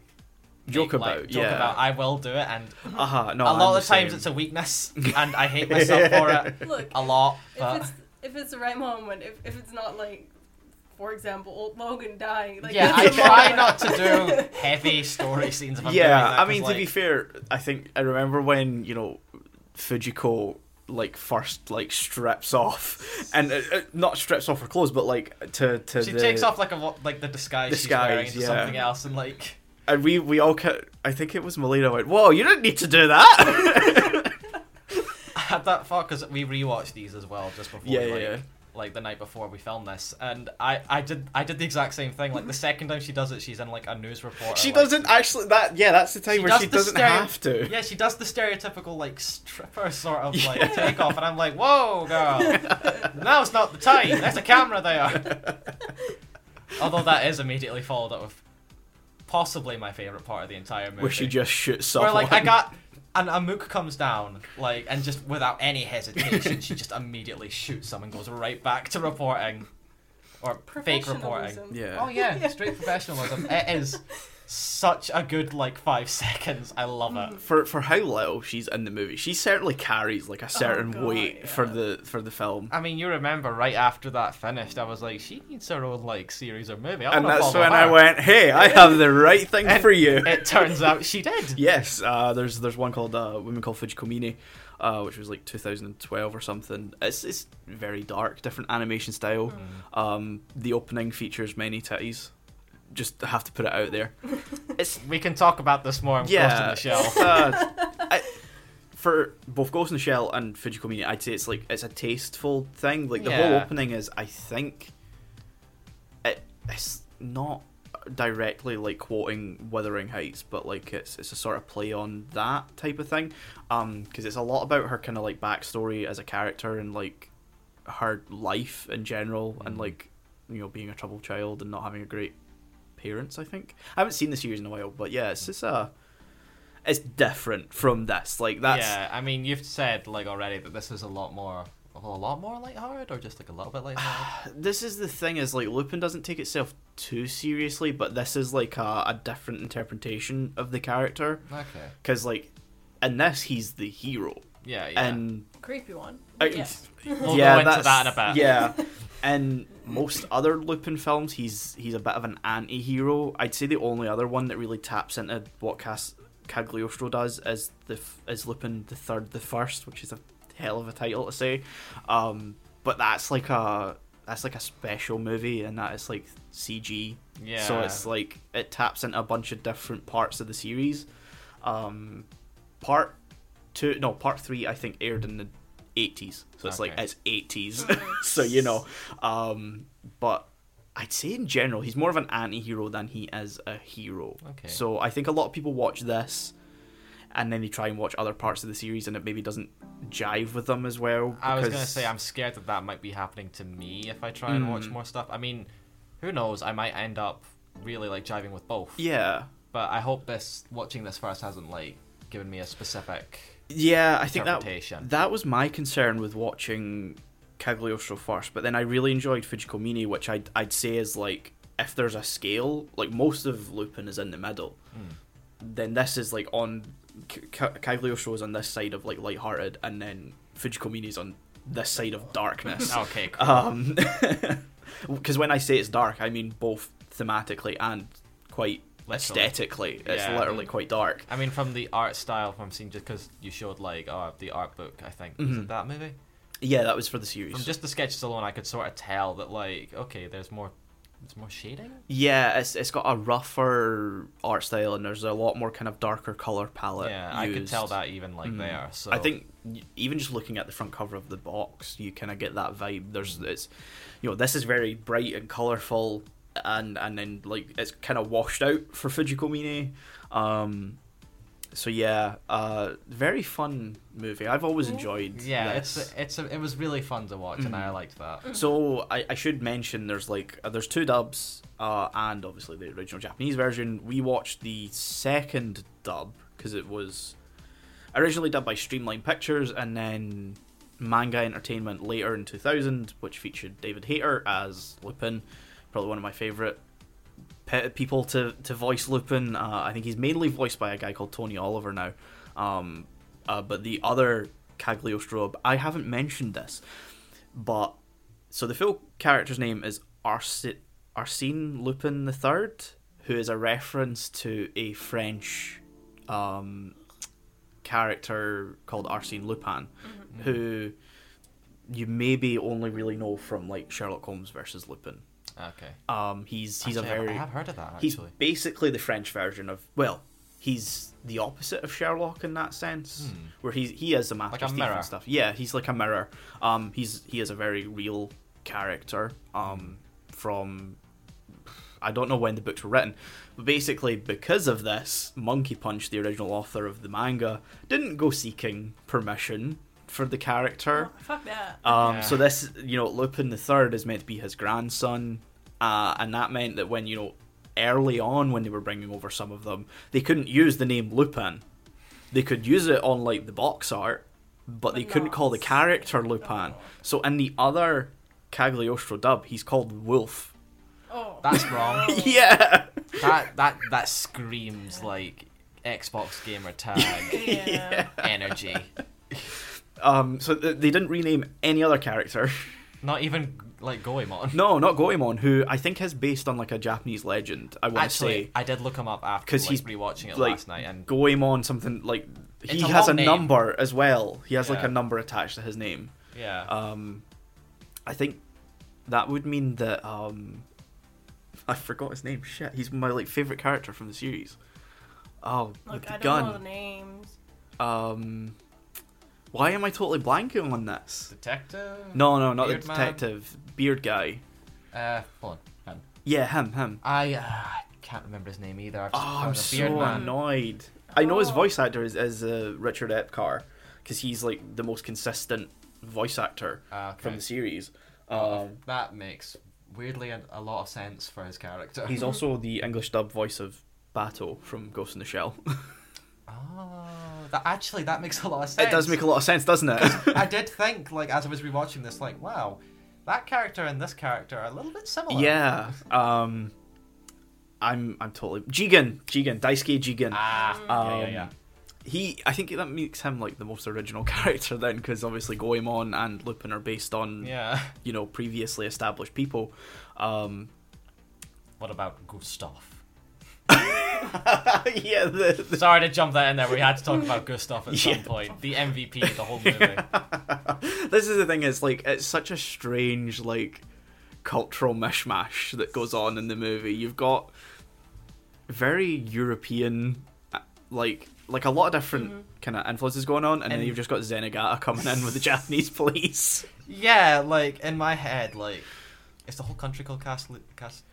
Joke make, like, about, joke yeah. about, I will do it, and Uh huh. No, a I'm lot of the times same. it's a weakness, and I hate myself for it Look, a lot. if it's if it's the right moment, if if it's not like, for example, old Logan dying, like yeah, I try moment. not to do heavy story scenes. If I'm yeah, doing that, I 'cause, mean to like, be fair, I think I remember when you know Fujiko like first like strips off and uh, uh, not strips off her clothes, but like to to she the, takes off like a like the disguise, she's wearing Disguise, into yeah. something else, and like. and we we all ca- I think it was Melina went, "Whoa, you didn't need to do that." I had that thought because we rewatched these as well just before, Yeah, like, yeah, yeah. Like the night before we filmed this, and I, I did, I did the exact same thing. Like the second time she does it, she's in like a news report. she like, doesn't actually. That yeah, that's the time She where does she doesn't stereo- have to. Yeah, she does the stereotypical like stripper sort of like Yeah. takeoff, and I'm like, whoa, girl, now's not the time. There's a camera there. Although that is immediately followed up with possibly my favorite part of the entire movie. Where she just shoots someone. Where like I got and Amuk comes down like and just without any hesitation she just immediately shoots someone goes right back to reporting or fake reporting. Yeah. Oh yeah, straight professionalism. It is such a good like five seconds. I love it. for for how little she's in the movie, she certainly carries like a certain God, weight yeah. for the for the film. I mean, you remember right after that finished, I was like, she needs her own like series or movie. I and that's when her. I went, "Hey, I have the right thing for you." It turns out she did. Yes, uh, there's there's one called uh, Women Called Fujiko Mine, uh, which was like 2012 or something. It's it's very dark, different animation style. Um, the opening features many titties. Just have to put it out there. It's We can talk about this more in yeah, Ghost in the Shell. uh, I, for both Ghost in the Shell and Fujiko Mine, I'd say it's like it's a tasteful thing. Like the whole opening is, I think, it, it's not directly like quoting Wuthering Heights, but like it's it's a sort of play on that type of thing. Um, because it's a lot about her kind of like backstory as a character and like her life in general, and Mhm. like you know being a troubled child and not having a great parents. I think I haven't seen the series in a while, but yeah, it's just a it's different from this. Like that's Yeah, I mean, you've said like already that this is a lot more, a lot more lighthearted, or just like a little bit lighthearted. this is the thing is like Lupin doesn't take itself too seriously, but this is like a, a different interpretation of the character okay. because like in this he's the hero Yeah, yeah. and Creepy one. I- yeah. We'll yeah, go into that's- that in a bit. Yeah, and most other Lupin films, he's he's a bit of an anti-hero. I'd say the only other one that really taps into what Cas- Cagliostro does is the f- is Lupin the Third, the First, which is a hell of a title to say. Um, but that's like a that's like a special movie, and that is like CG. Yeah. So it's like it taps into a bunch of different parts of the series. Um, part two, no, part three, I think aired in the eighties. So it's like Okay. it's eighties. so you know, um, but I'd say in general he's more of an anti-hero than he is a hero. Okay. So I think a lot of people watch this. And then they try and watch other parts of the series, and it maybe doesn't jive with them as well. I was gonna because- say I'm scared that that might be happening to me if I try and watch Mm. more stuff. I mean, who knows? I might end up really like jiving with both. yeah, But I hope this watching this first hasn't like given me a specific. Yeah, I think that that was my concern with watching Cagliostro first, but then I really enjoyed Fujiko Mine, which I'd I'd say is like if there's a scale, like most of Lupin is in the middle, Hmm. then this is like on Cagliostro is on this side of like lighthearted, and then Fujiko Mine is on this side of darkness. Okay, cool. Um, because when I say it's dark, I mean both thematically and quite Literally. aesthetically. It's Yeah. literally quite dark. I mean, from the art style, from seeing just because you showed like uh, the art book, I think was Mhm. it that movie? Yeah, that was for the series. From just the sketches alone, I could sort of tell that like okay, there's more, It's more shading. Yeah, it's it's got a rougher art style and there's a lot more kind of darker color palette. yeah, I could tell that even like Mhm. there. So I think even just looking at the front cover of the box, you kind of get that vibe. There's it's, you know, this is very bright and colorful, and and then like it's kind of washed out for Fujiko Mine. Um, so yeah, uh, very fun movie. I've always enjoyed. yeah, this. it's it's a, it was really fun to watch, and I Mhm. liked that. So I, I should mention there's like uh, there's two dubs uh, and obviously the original Japanese version. We watched the second dub because it was originally dubbed by Streamline Pictures and then Manga Entertainment later in 2000, which featured David Hayter as Lupin, probably one of my favorite pe- people to to voice Lupin. Uh, I think he's mainly voiced by a guy called Tony Oliver now. Um, uh, but the other Cagliostro, I haven't mentioned this, but so the full character's name is Arse- Arsène Lupin III, who is a reference to a French um, character called Arsène Lupin, who you maybe only really know from like Sherlock Holmes versus Lupin. Okay, Um, he's he's Actually, a very I have heard of that Actually, he's basically the French version of well, he's the opposite of Sherlock in that sense, Hmm. where he's he is a master Like a thief mirror. and stuff. Yeah, he's like a mirror. Um, he's he is a very real character. Um, from I don't know when the books were written, but basically because of this, Monkey Punch, the original author of the manga, didn't go seeking permission for the character. Oh, fuck that. Um, Yeah. So this, you know, Lupin the Third is meant to be his grandson, uh, and that meant that when you know early on when they were bringing over some of them, they couldn't use the name Lupin. They could use it on like the box art, but, they But couldn't call the character Lupin. Oh. So in the other Cagliostro dub, he's called Wolf. Oh. That's wrong. yeah. that that that screams like Xbox gamer tag Yeah. energy. Um. So th- they didn't rename any other character. Not even like Goemon. no, not Goemon, who I think is based on like a Japanese legend. I want to say. I did look him up after 'Cause like, he's, rewatching it like, last night, and Goemon something like he a has a name. number as well. He has like a number attached to his name. yeah, Um, I think that would mean that um, I forgot his name. Shit, he's my like favorite character from the series. Oh, with the I don't know the gun. names. Um, why am I totally blanking on this? detective. No, no, not Beard the man? detective, beard guy. Uh, hold on. Him. Yeah, him, him. I uh, can't remember his name either. I've oh, I'm so man. annoyed. I know his Oh. voice actor is, is uh, Richard Epcar because he's like the most consistent voice actor Ah, okay. from the series. Oh, Um, that makes weirdly a, a lot of sense for his character. he's also the English dub voice of Batou from Ghost in the Shell. Oh, that actually that makes a lot of sense. It does make a lot of sense, doesn't it? I did think, like, as I was rewatching this, like, wow, that character and this character are a little bit similar. yeah. Um, I'm I'm totally Jigen. Jigen. Daisuke Jigen. Ah, yeah, yeah, Um, yeah. He, I think that makes him like the most original character then, because obviously Goemon and Lupin are based on Yeah. you know previously established people. Um, What about Gustav? yeah, the, the Sorry to jump that in there. We had to talk about Gustav at Yeah. some point. The MVP of the whole movie. this is the thing is like it's such a strange like cultural mishmash that goes on in the movie you've got very european uh, like like a lot of different kind of influences going on and, then you've just got zenigata coming in with the japanese police Yeah, like in my head, like is the whole country called Castle? Cast-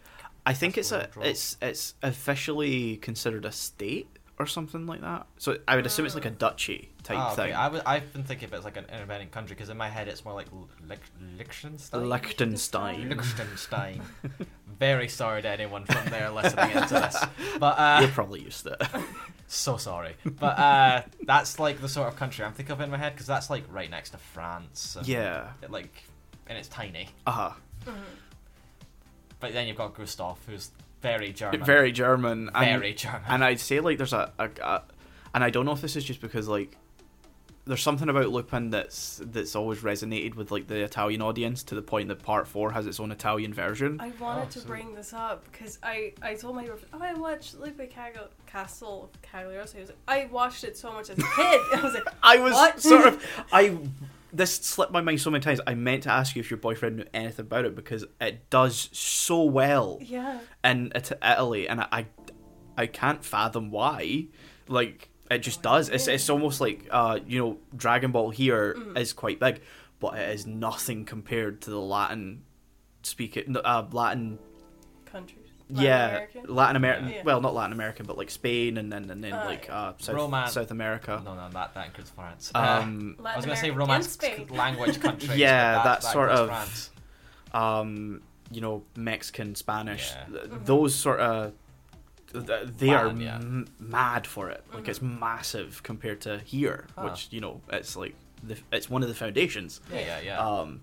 i think it's a it's it's officially considered a state or something like that so i would assume it's like a duchy type Ah, okay. thing I w- I've been thinking of it as like an independent country because in my head it's more like L- Lich- Liechtenstein. liechtenstein Liechtenstein. Very sorry to anyone from there listening into this, but uh, you're probably used to it so sorry. But uh, that's like the sort of country I'm thinking of in my head because that's like right next to France. And yeah it, like, and it's tiny. uh-huh But then you've got Gustav, who's very German. very german and- very German. and I'd say like there's a, a, a and I don't know if this is just because like there's something about Lupin that's that's always resonated with like the Italian audience to the point that Part Four has its own Italian version. I wanted Oh, to sweet. bring this up because I, I told my girlfriend, oh, I watched Lupe Cago- Castle of Cagliostro. He was like, I watched it so much as a kid. I was like, I was What? sort of I this slipped my mind so many times. I meant to ask you if your boyfriend knew anything about it because it does so well yeah. in It- Italy, and I, I I can't fathom why. Like it just does. It's it's almost like uh you know Dragon Ball here is quite big, but it is nothing compared to the Latin speaking uh Latin. Countries. Latin yeah, American? Latin American. Yeah. Well, not Latin American, but like Spain and then and then Uh, like uh South, Roman- South America. no, no, that that includes France. Um, uh, I was gonna say American Romance language countries. Yeah, but that sort of- France. um, you know, Mexican, Spanish, Yeah. th- Mm-hmm. those sort of, th- they are Latin, yeah. m- mad for it. Like it's massive compared to here, Huh. which you know, it's like the, it's one of the foundations. Yeah, yeah, yeah. Um,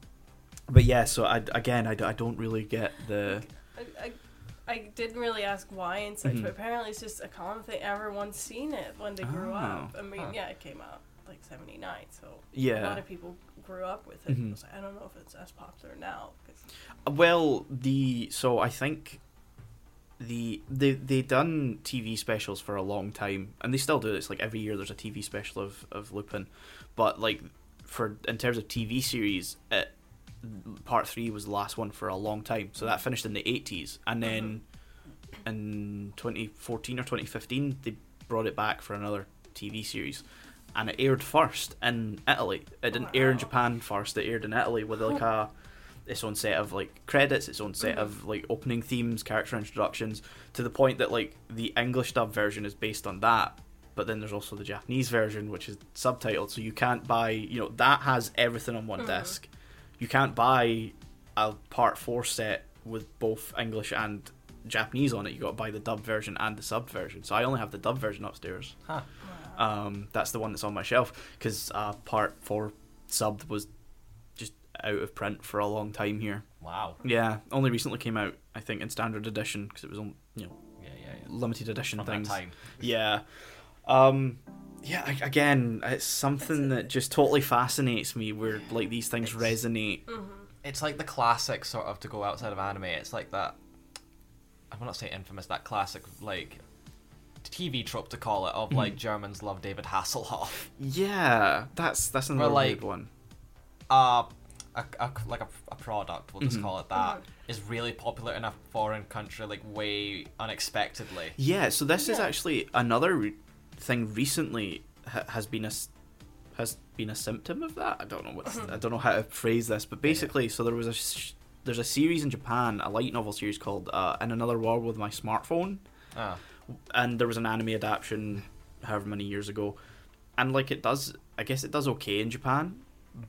but yeah, so I again, I, I don't really get the I, I, I didn't really ask why and such, Mhm. but apparently it's just a common thing. Everyone's seen it when they grew Oh. up. I mean, Huh. yeah, it came out like 79, so a lot of people grew up with it. Mhm. So I don't know if it's as popular now. 'cause- Well, the so I think the they they done TV specials for a long time, and they still do. It's like every year there's a TV special of of Lupin, but like for in terms of TV series, it, part three was the last one for a long time. So that finished in the eighties, and then in 2014 or 2015 they brought it back for another TV series. And it aired first in Italy. It didn't air in Japan first. It aired in Italy with like a its own set of like credits, its own set Mhm. of like opening themes, character introductions, to the point that like the English dub version is based on that. But then there's also the Japanese version, which is subtitled, so you can't buy. You know that has everything on one Mhm. disc. You can't buy a part four set with both English and Japanese on it. You got to buy the dub version and the sub version. So I only have the dub version upstairs. Huh. Um, that's the one that's on my shelf because uh, part four subbed was just out of print for a long time here. Wow. Yeah, only recently came out, I think, in standard edition because it was on you know Yeah, yeah, yeah. limited edition From things. Yeah. Um, yeah. Again, it's something that just totally fascinates me. Where like these things It's- resonate. It's like the classic sort of to go outside of anime. It's like that. I will not say infamous. That classic like TV trope to call it of Mm-hmm. like Germans love David Hasselhoff. Yeah, that's that's another like- weird one. Uh, a, a, like a, a product, we'll just Mhm. call it that, is really popular in a foreign country like way unexpectedly. Yeah, so this is actually another re- thing recently ha- has been a has been a symptom of that. I don't know what I don't know how to phrase this, but basically, so there was a sh- there's a series in Japan, a light novel series called uh, "In Another World with My Smartphone," Ah, and there was an anime adaptation however many years ago, and like it does, I guess it does okay in Japan.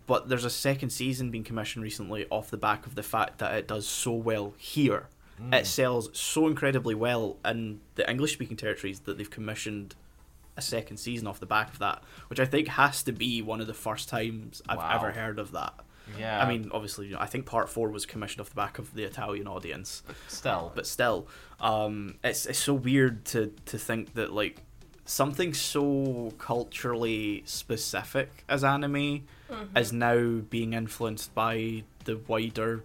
But there's a second season being commissioned recently off the back of the fact that it does so well here. Mm. It sells so incredibly well in the English speaking territories that they've commissioned a second season off the back of that, which I think has to be one of the first times I've Wow. ever heard of that. Yeah. I mean, obviously, you know, I think part four was commissioned off the back of the Italian audience, still. but still, um, it's it's so weird to to think that like something so culturally specific as anime is now being influenced by the wider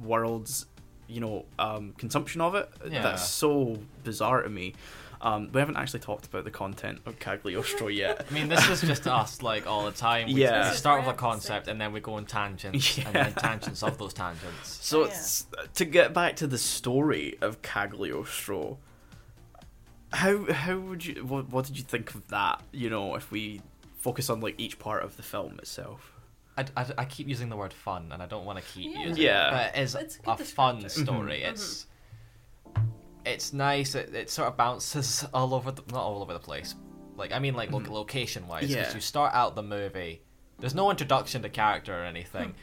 world's you know um, consumption of it. Yeah. That's so bizarre to me. Um, we haven't actually talked about the content of Cagliostro yet. I mean, this is just us, like, all the time. We, Yeah. we start with a concept, and then we go on tangents, and then tangents of those tangents. So Oh, yeah. it's, to get back to the story of Cagliostro, how how would you what, what did you think of that? You know, if we focus on like each part of the film itself. I, I, I keep using the word fun, and I don't want to keep Yeah. using Yeah. it. But it is It's a a fun descriptor. story. Mhm. It's it's nice. It, it sort of bounces all over the not all over the place. Like I mean, like lo- location wise, because Yeah. you start out the movie. There's no introduction to character or anything.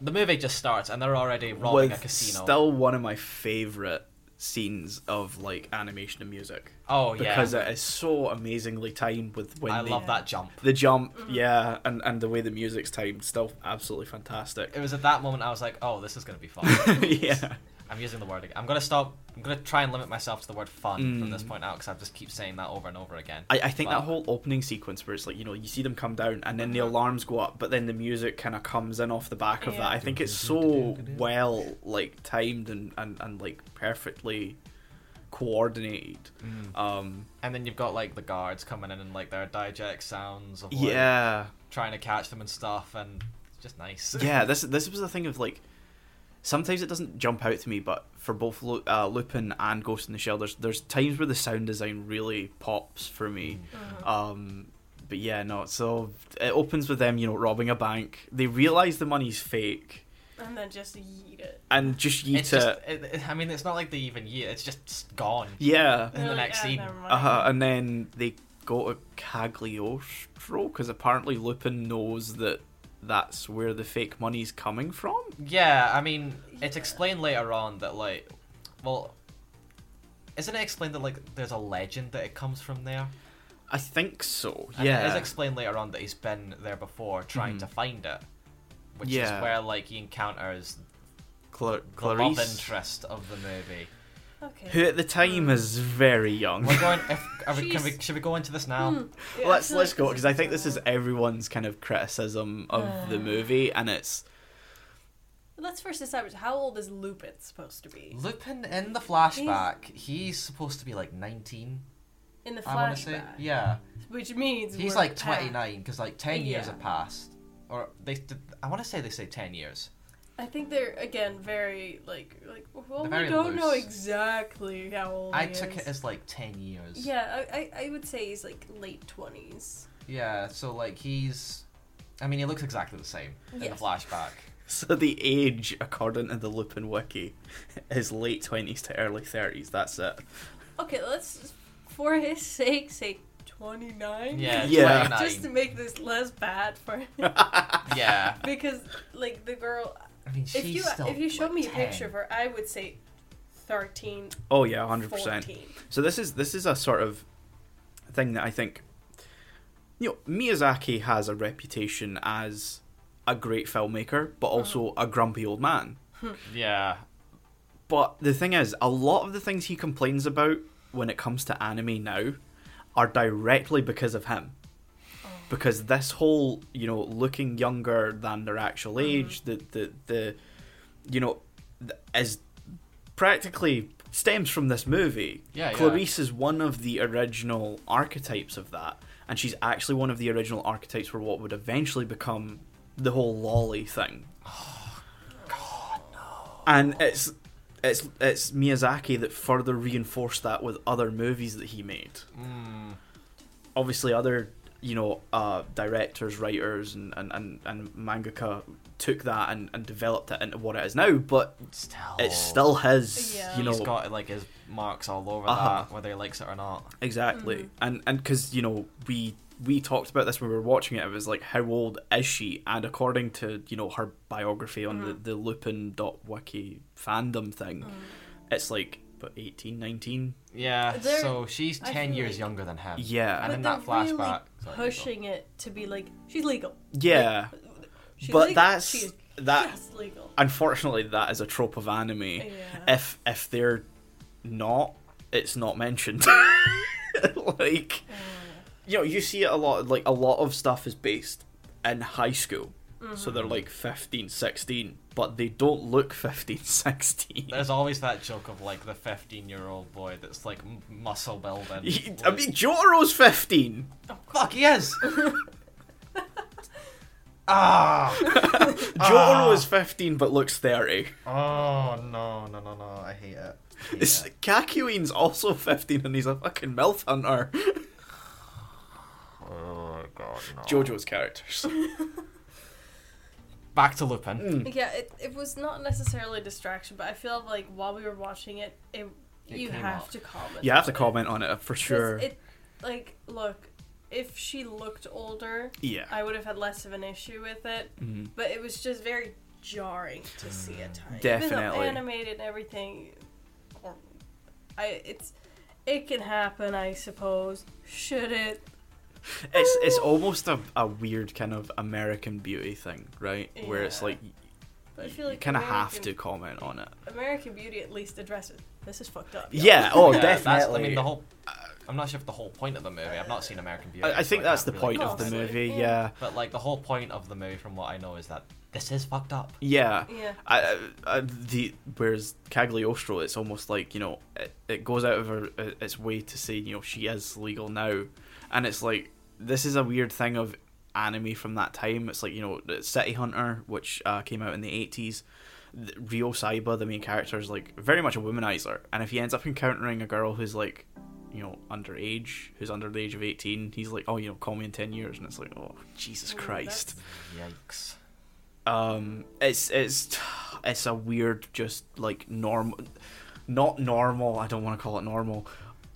the movie just starts, and they're already robbing With a casino. still one of my favorite scenes of like animation and music oh yeah, because it is so amazingly timed with when I they, love that jump. the jump, Mm-hmm. yeah, and and the way the music's timed, still absolutely fantastic. It was at that moment I was like, oh, this is gonna be fun. yeah. I'm using the word again. I'm gonna stop. I'm gonna try and limit myself to the word fun from Mm. this point out because I just keep saying that over and over again. I, I think But- that whole opening sequence where it's like you know you see them come down and then the Mhm. alarms go up but then the music kind of comes in off the back of that i think it's so well like timed and, and, and like perfectly coordinated um And then you've got like the guards coming in and like their diegetic sounds of like, yeah trying to catch them and stuff, and it's just nice. yeah this this was the thing of like sometimes it doesn't jump out to me but for both Lu- uh, lupin and ghost in the shell there's there's times where the sound design really pops for me Mhm. Um, but yeah, no. So it opens with them, you know, robbing a bank. They realize the money's fake and then just eat it. and just yeet It's it. just, it, it- I mean, it's not like they even yeet. It's just gone. Yeah. In the They're next "Ah, scene. never mind." Uh, and then they go to Cagliostro because apparently Lupin knows that that's where the fake money's coming from. Yeah, I mean, it's explained later on that like, well, isn't it explained that like there's a legend that it comes from there? I think so. And yeah, It is explained later on that he's been there before trying Mhm. to find it, which Yeah. is where like he encounters Cla- the love interest of the movie. Okay. who at the time is very young. We're going. If, are we, can we, should we go into this now? Hmm. Yeah, let's let's go because I think this is everyone's kind of criticism of the Uh. movie, and it's Let's first establish how old is Lupin supposed to be Lupin in the flashback, he's supposed to be like 19. in the I want to say, flashback, yeah, which means he's we're like 29 because like 10 years have passed, or they. I want to say they say 10 years. I think they're again very like like well They're we don't know exactly how old I he took is. it as like 10 years. yeah I, I I would say he's like late twenties. Yeah, so like he's. I mean, he looks exactly the same in the flashback. So the age, according to the Lupin wiki, is late twenties to early thirties. That's it. Okay, let's for his sake say twenty nine. Yeah, Yeah. 29. Just to make this less bad for him, yeah. because like the girl, I mean, she's if you still, if you showed like, me a 10. picture of her, I would say 13, Oh yeah, hundred percent. 14. So this is this is a sort of thing that I think, you know, Miyazaki has a reputation as a great filmmaker, but mm-hmm. also a grumpy old man. Hmm. Yeah. But the thing is, a lot of the things he complains about when it comes to anime now are directly because of him. Because this whole, you know, looking younger than their actual age, the the the, you know, is practically stems from this movie. Yeah, yeah. Clarice is one of the original archetypes of that, and she's actually one of the original archetypes for what would eventually become the whole loli thing. Oh, God, no. and it's it's it's Miyazaki that further reinforced that with other movies that he made. Mm. Obviously, other you know uh, directors, writers, and, and, and, and mangaka took that and, and developed it into what it is now. But Still. it's still his. Yeah. You know, He's got like his marks all over Uh-huh. that, whether he likes it or not. Exactly, Mhm. and and because you know we we talked about this when we were watching it. It was like how old is she? And according to you know her biography on the the Lupin.wiki fandom thing, Mm. it's like but 18, 19. Yeah, They're- so she's I 10 feel years like- younger than him. Yeah. And But in they're that flashback. really Sorry, pushing it to be like she's legal. Yeah, She's but legal. that's she is that. just legal. Unfortunately, that is a trope of anime. Yeah. If if they're not, it's not mentioned. like you know, you see it a lot. Like a lot of stuff is based in high school, so they're mm-hmm. like 15, 16, but they don't look 15, 16. There's always that joke of like the 15 year old boy that's like muscle building. He- I mean, Jotaro's 15. Oh, fuck, he is! ah! Jotaro is 15 but looks 30. Oh, no, no, no, no. I hate it. Hate It's, it. Also 15 and he's a fucking MILF hunter. Oh, God, no. JoJo's characters. Back to Lupin. Mm. Yeah, it, it was not necessarily a distraction, but I feel like while we were watching it, it, It you have up. to comment. You have to on it. comment on it for 'Cause sure. It, like, look, if she looked older, Yeah. I would have had less of an issue with it. Mhm. But it was just very jarring to see at times. Even Definitely. though animated and everything, or I it's it can happen, I suppose. Should it? It's it's almost a, a weird kind of American beauty thing, right? Where it's like But I you, feel like kind of have to comment on it. American Beauty at least addresses this is fucked up. y'all." Yeah. Oh, Yeah, that's- definitely. I mean, the whole. I'm not sure if the whole point of the movie. I've not seen American Beauty. I, I so think that's the really point of the movie. yeah. Yeah. But like the whole point of the movie, from what I know, is that this is fucked up. Yeah. Yeah. I, I, I, the whereas Cagliostro, it's almost like you know it, it goes out of her, uh, its way to say you know she is legal now, and it's like this is a weird thing of anime from that time. It's like you know City Hunter, which uh, came out in the eighties. Ryo Saeba, the main character, is like very much a womanizer, and if he ends up encountering a girl who's like, you know, underage, who's under the age of eighteen, he's like, oh, you know, call me in ten years, and it's like, oh, Jesus Ooh, Christ Yikes. um it's it's it's a weird just like normal not normal i don't want to call it normal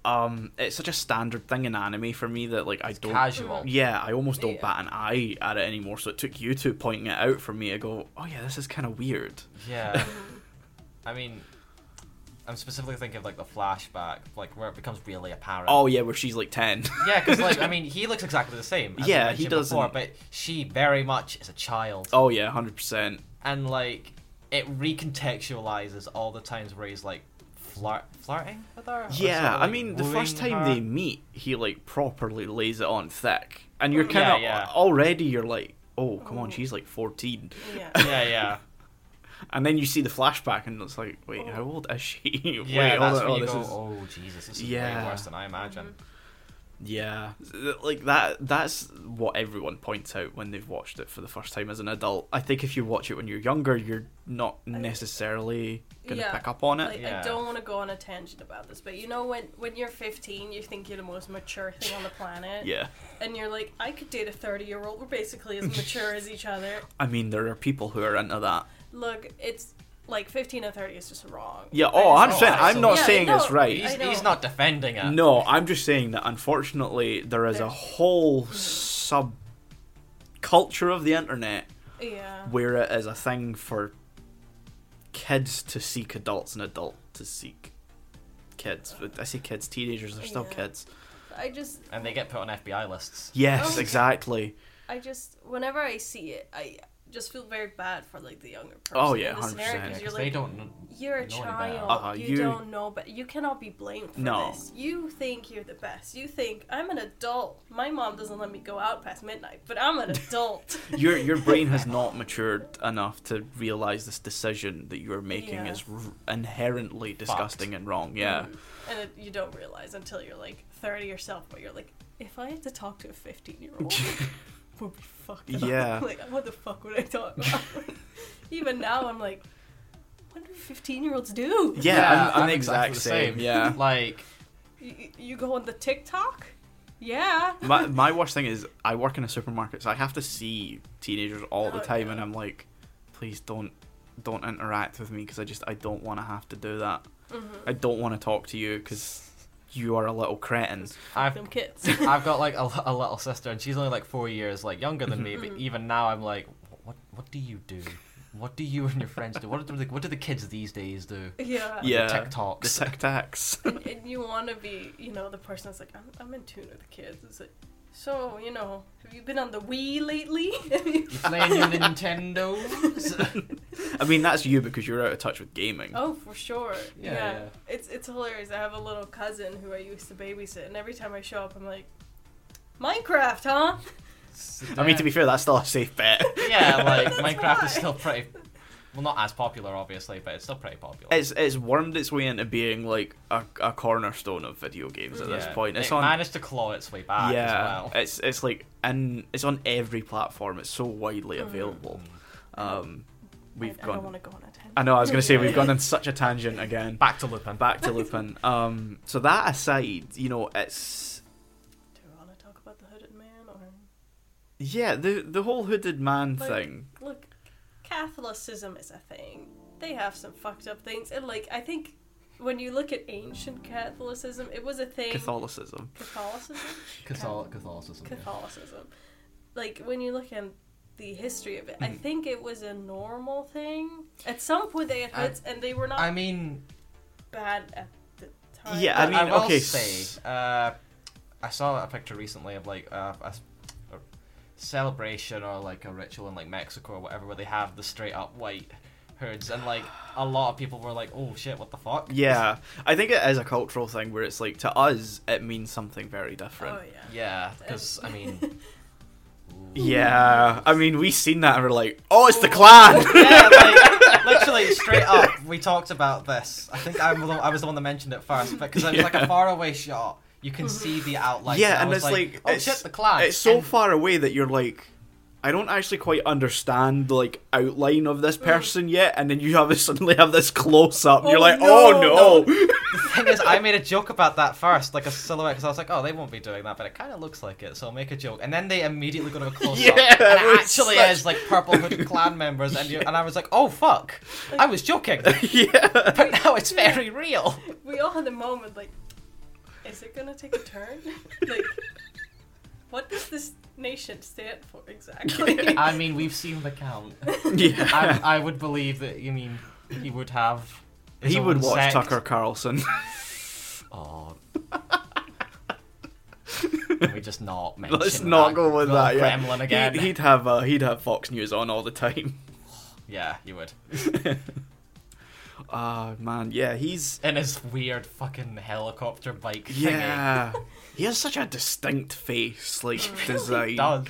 um it's such a standard thing in anime for me that like i don't Casual. yeah i almost don't Yeah. bat an eye at it anymore so it took you two pointing it out for me to go oh yeah this is kind of weird Yeah. I mean, I'm specifically thinking of like the flashback, like where it becomes really apparent. oh yeah where she's like 10 Yeah, because like I mean, he looks exactly the same. As Yeah, he before, doesn't- but she very much is a child, oh yeah 100% and like it recontextualizes all the times where he's like flirt flirting with her. yeah sort of, i mean the first time her. they meet he like properly lays it on thick and you're kind of yeah. already you're like oh come on Oh. she's like 14 Yeah. Yeah, yeah, And then you see the flashback, and it's like, wait, how oh. old is she? yeah. wait, that's hold on, when oh, you this go, is- oh Jesus, this is Yeah. way worse than I imagine. Mm-hmm. Yeah, like that. That's what everyone points out when they've watched it for the first time as an adult. I think if you watch it when you're younger, you're not necessarily gonna Yeah, pick up on it. Like, Yeah. I don't want to go on a tangent about this, but you know when when you're 15, you think you're the most mature thing on the planet, yeah, and you're like, I could date a 30 year old. We're basically as mature as each other. I mean, there are people who are into that. Look, it's like 15 and 30 is just wrong. Yeah, oh, just- 100%. I'm not Yeah, saying no, it's right. He's, he's not defending it. No, I'm just saying that unfortunately there is a whole mm. sub culture of the internet Yeah. where it is a thing for kids to seek adults and adult to seek kids. I say kids, teenagers, they're still Yeah. kids. I just And they get put on FBI lists. Yes, Oh. exactly. I just whenever I see it, I just feel very bad for like the younger person. Oh, yeah, in the scenario, 100%. 'cause Yeah, you're 'cause like, they don't. kn- You're a know child. Uh-huh, you, you- don't know, but you cannot be blamed for No. this. You think you're the best. You think I'm an adult. My mom doesn't let me go out past midnight, but I'm an adult. Your your brain has not matured enough to realize this decision that you're making Yeah. is r- inherently disgusting and wrong. Yeah. and it, you don't realize until you're like 30 yourself, but you're like, if I had to talk to a 15 year old, would be fucked up. Yeah. like, what the fuck would I talk about? Even now, I'm like, what do 15 year olds do? Yeah, Yeah, I'm, I'm I'm the exactly exact the same. same. Yeah. Like, You, you go on the TikTok? Yeah. my my worst thing is I work in a supermarket, so I have to see teenagers all the Oh, time, yeah. and I'm like, please don't don't interact with me because I just I don't want to have to do that. Mm-hmm. I don't want to talk to you because you are a little cretin. I've Them kids. I've got like a, a little sister, and she's only like four years like younger than me. But Mhm. even now, I'm like, what what do you do? what do you and your friends do? What do the, what do the kids these days do? Yeah. Yeah. The TikToks. The Tic Tacs. and you want to be, you know, the person that's like, I'm, I'm in tune with the kids. It's like, so, you know, have you been on the Wii lately? You- You playing your Nintendos? I mean, that's you because you're out of touch with gaming. oh, for sure. Yeah, Yeah, yeah. It's it's hilarious. I have a little cousin who I used to babysit, and every time I show up, I'm like, Minecraft, huh? I mean, to be fair, that's still a safe bet. yeah, like Minecraft why. is still pretty. Well, not as popular, obviously, but it's still pretty popular. It's it's wormed its way into being like a, a cornerstone of video games at this point. It's it on managed to claw its way back yeah, as well. it's it's like and it's on every platform. It's so widely Mm. available. Um, we've I, I gone. don't want to go on a tangent. I know. I was gonna say we've gone on such a tangent again. Back to Lupin. Back to Lupin. Um, so that aside, you know, it's Do we want to talk about the hooded man or yeah, the the whole hooded man Like- thing. look? Catholicism is a thing. They have some fucked up things, and like I think when you look at ancient Catholicism, it was a thing. Catholicism. Catholicism. Catholic, Catholicism. yeah. Catholicism. Like when you look at the history of it, I Mhm. think it was a normal thing. At some point, they had I- hoods, and they were not I mean, bad at the time. Yeah, I I, mean, will okay, say, uh, I saw a picture recently of like uh, a, s- a celebration or like a ritual in like Mexico or whatever, where they have the straight up white hoods, and like a lot of people were like, "Oh shit, what the fuck?" Yeah, I think it is a cultural thing where it's like to us it means something very different. Oh yeah. Yeah, because I mean. Yeah, I mean we seen that and we're like, oh, it's the clan. yeah, like literally straight up, we talked about this. I think I was the, I was the one that mentioned it first, because it was like Yeah. a faraway shot. You can see the mm-hmm. outline. yeah, I and it's like, oh it's, shit, the clan. It's so And- far away that you're like, I don't actually quite understand the like outline of this mm. person yet, and then you have this suddenly have this close up, and Oh, you're like, no. oh no. The thing is, I made a joke about that first, like a silhouette, because I was like, oh, they won't be doing that, but it kind of looks like it, so I'll make a joke. And then they immediately go to a close up, Yeah, and it it actually such- is like purple hooded clan members, and you and I was like, oh fuck, I was joking, yeah. but now it's very real. We all had a moment like, is it gonna take a turn? like, what does this nation stand for exactly? I mean, we've seen the count. Yeah. I, I would believe that. You mean he would have. his he would own watch sect. Tucker Carlson. Oh. Can we just not mention Let's not that go with little that. Yeah. Kremlin again. He'd, he'd have uh, he'd have Fox News on all the time. Yeah, you would. Ah man, yeah, he's In his weird fucking helicopter bike thingy. yeah. he has such a distinct face, like design. It does.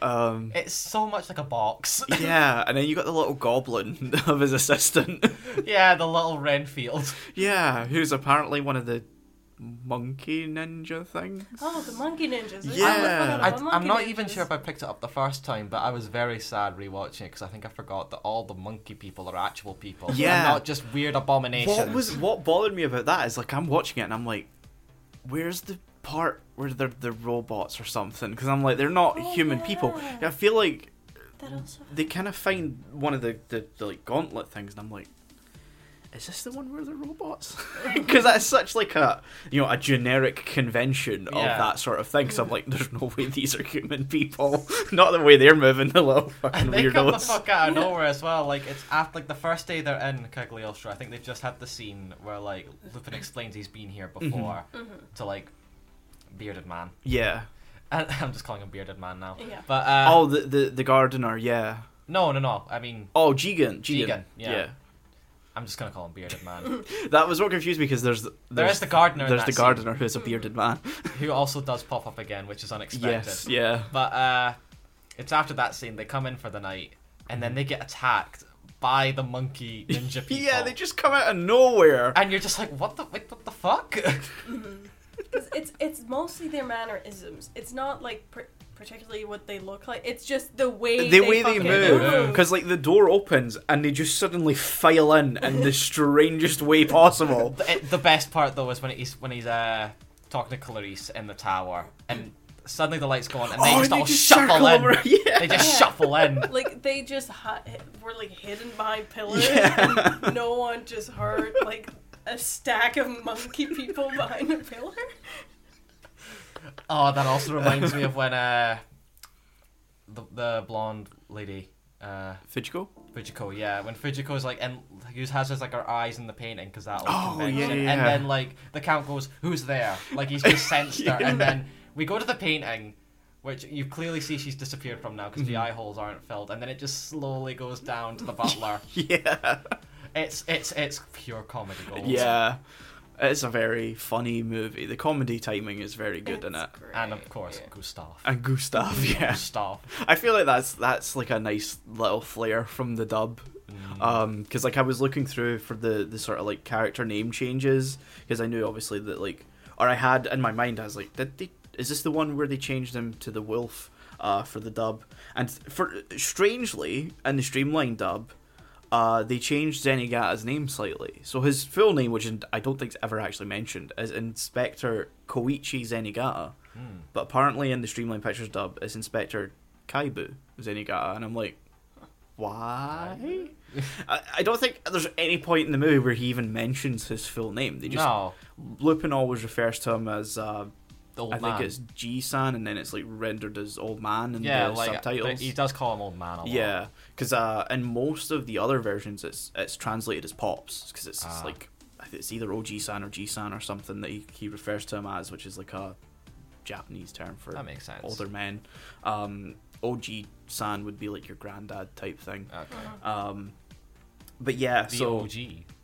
Um, It's so much like a box. yeah, and then you got the little goblin of his assistant. yeah, the little Renfield. yeah, who's apparently one of the monkey ninja things. oh, the monkey ninjas. I Yeah. forgot I, about I'm monkey not even sure if I picked it up the first time, but I was very sad rewatching it because I think I forgot that all the monkey people are actual people. Yeah. And not just weird abominations. What was what bothered me about that is like I'm watching it and I'm like, where's the part where they're the robots or something? Because I'm like they're not Oh, human people. I feel like also. they kind of find one of the, the, the like gauntlet things and I'm like, is this the one where they're robots? Because that's such like a you know a generic convention of Yeah. that sort of thing. So I'm like, there's no way these are human people. not the way they're moving, the little fucking And they come the weirdos. fuck out of nowhere as well. Like it's after like the first day they're in Cagliostro. I think they've just had the scene where like Lupin explains he's been here before Mhm. to like bearded man. Yeah. And I'm just calling him bearded man now. Yeah. But uh, oh, the, the the gardener. Yeah. no, no, no. I mean, Oh, Jigen. Jigen. Jigen, yeah. yeah. I'm just gonna call him bearded man, That was what confused me because there's, there's There is the gardener There's that the scene. gardener who's a bearded man. who also does pop up again, which is unexpected. yes, yeah. But uh, it's after that scene they come in for the night, and then they get attacked by the monkey ninja people. Yeah, they just come out of nowhere. and you're just like, what the wait, what the fuck? Because it's it's mostly their mannerisms. It's not like pr- particularly what they look like. It's just the way the way they move, because like the door opens and they just suddenly file in in the strangest way possible. the, the best part though is when he's when he's uh talking to Clarice in the tower, and suddenly the lights go on, and they oh, just and all they just shuffle in. over. Yeah. They just Yeah. shuffle in. Like they just hi- were like hidden behind pillars, Yeah. and no one just heard like a stack of monkey people behind a pillar. Oh, that also reminds me of when uh, the the blonde lady, uh, Fujiko. Fujiko, yeah, when Fujiko's like, and who has his like her eyes in the painting because that Oh, convention, yeah, yeah, and then like the count goes, "Who's there?" Like he's just sensed her, and then we go to the painting, which you clearly see she's disappeared from now because the Mhm. eye holes aren't filled, and then it just slowly goes down to the butler. Yeah. it's it's it's pure comedy gold. Yeah. It's a very funny movie. The comedy timing is very good in it. Great, and of course yeah. Gustav. And Gustav, yeah. Gustav. I feel like that's that's like a nice little flair from the dub. Mm. Um, because like I was looking through for the the sort of like character name changes because I knew obviously that like or I had in my mind I was like did they is this the one where they changed him to the wolf uh for the dub and for strangely in the streamlined dub uh they changed Zenigata's name slightly so his full name which I don't think's ever actually mentioned is Inspector Koichi Zenigata Mm. but apparently in the Streamline Pictures dub, it's Inspector Kaibu Zenigata, and I'm like, why? I, I don't think there's any point in the movie where he even mentions his full name. They just no, Lupin always refers to him as uh, old I man. think it's G-san, and then it's like rendered as old man in yeah, the like subtitles. he does call him old man a lot. Yeah, because uh, in most of the other versions, it's it's translated as pops because it's, it's Ah. like it's either OG-san or G-san or something that he, he refers to him as, which is like a Japanese term for that makes sense. older men. Um, OG-san would be like your granddad type thing. Okay. Um, but yeah, The so OG.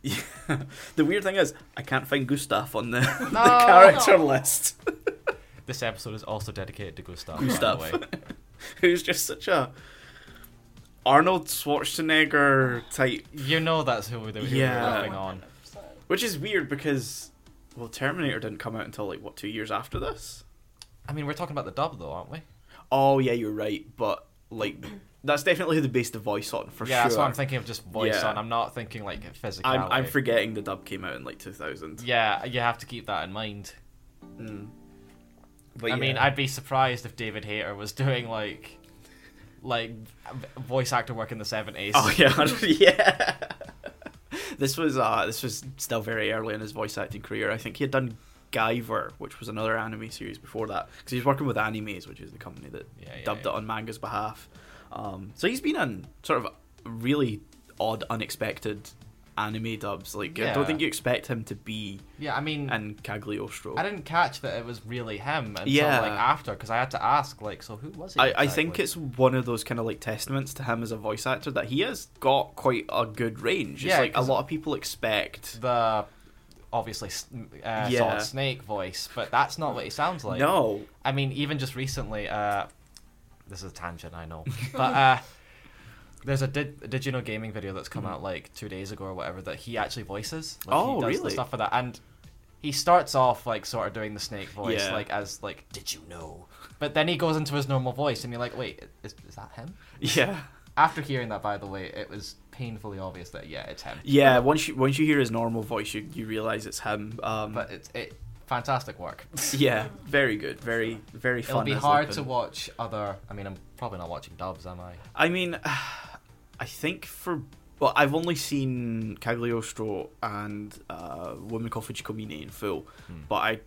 the weird thing is I can't find Gustav on the, the No. character list. This episode is also dedicated to Gustav. by the Gustav. way. Who's just such a Arnold Schwarzenegger type You know that's who, we- who Yeah. we're riffing on. Which is weird because, well, Terminator didn't come out until like what two years after this. I mean, we're talking about the dub though, aren't we? Oh yeah, you're right, but like that's definitely the based the voice on for yeah, sure. Yeah, that's what I'm thinking of. Just voice Yeah. on. I'm not thinking like physicality. I'm, I'm forgetting the dub came out in like 2000. Yeah, you have to keep that in mind. Mm. But I mean. I'd be surprised if David Hayter was doing like, like voice actor work in the seventies. Oh yeah, yeah. this was uh this was still very early in his voice acting career. I think he had done Guyver, which was another anime series before that, because he was working with Animaze, which is the company that Yeah, yeah, dubbed yeah. it on manga's behalf. Um, so he's been in sort of really odd, unexpected anime dubs. Like I don't think you expect him to be Yeah, I mean, in Cagliostro. I didn't catch that it was really him until Yeah. like after, because I had to ask, like, so who was he? I, I think it's one of those kind of like testaments to him as a voice actor that he has got quite a good range. Yeah, it's like a lot of people expect. the obviously uh, Yeah. Solid Snake voice, but that's not what he sounds like. no, I mean, even just recently, uh, this is a tangent, I know, but uh, there's a did, did you know gaming video that's come Mhm. out like two days ago or whatever that he actually voices. Like, Oh, he does really? The stuff for that, and he starts off like sort of doing the snake voice, Yeah. like as like, did you know? But then he goes into his normal voice, and you're like, wait, is, is that him? yeah, After hearing that, by the way, it was painfully obvious that yeah, it's him. yeah. Once you once you hear his normal voice, you you realize it's him. Um, But it's it fantastic work. yeah, very good, very very fun. It'll be hard Lupin. to watch other. I mean, I'm probably not watching dubs, am I? I mean, I think for well, I've only seen Cagliostro and uh, Woman Called Fujiko Mine in full, Hmm. but I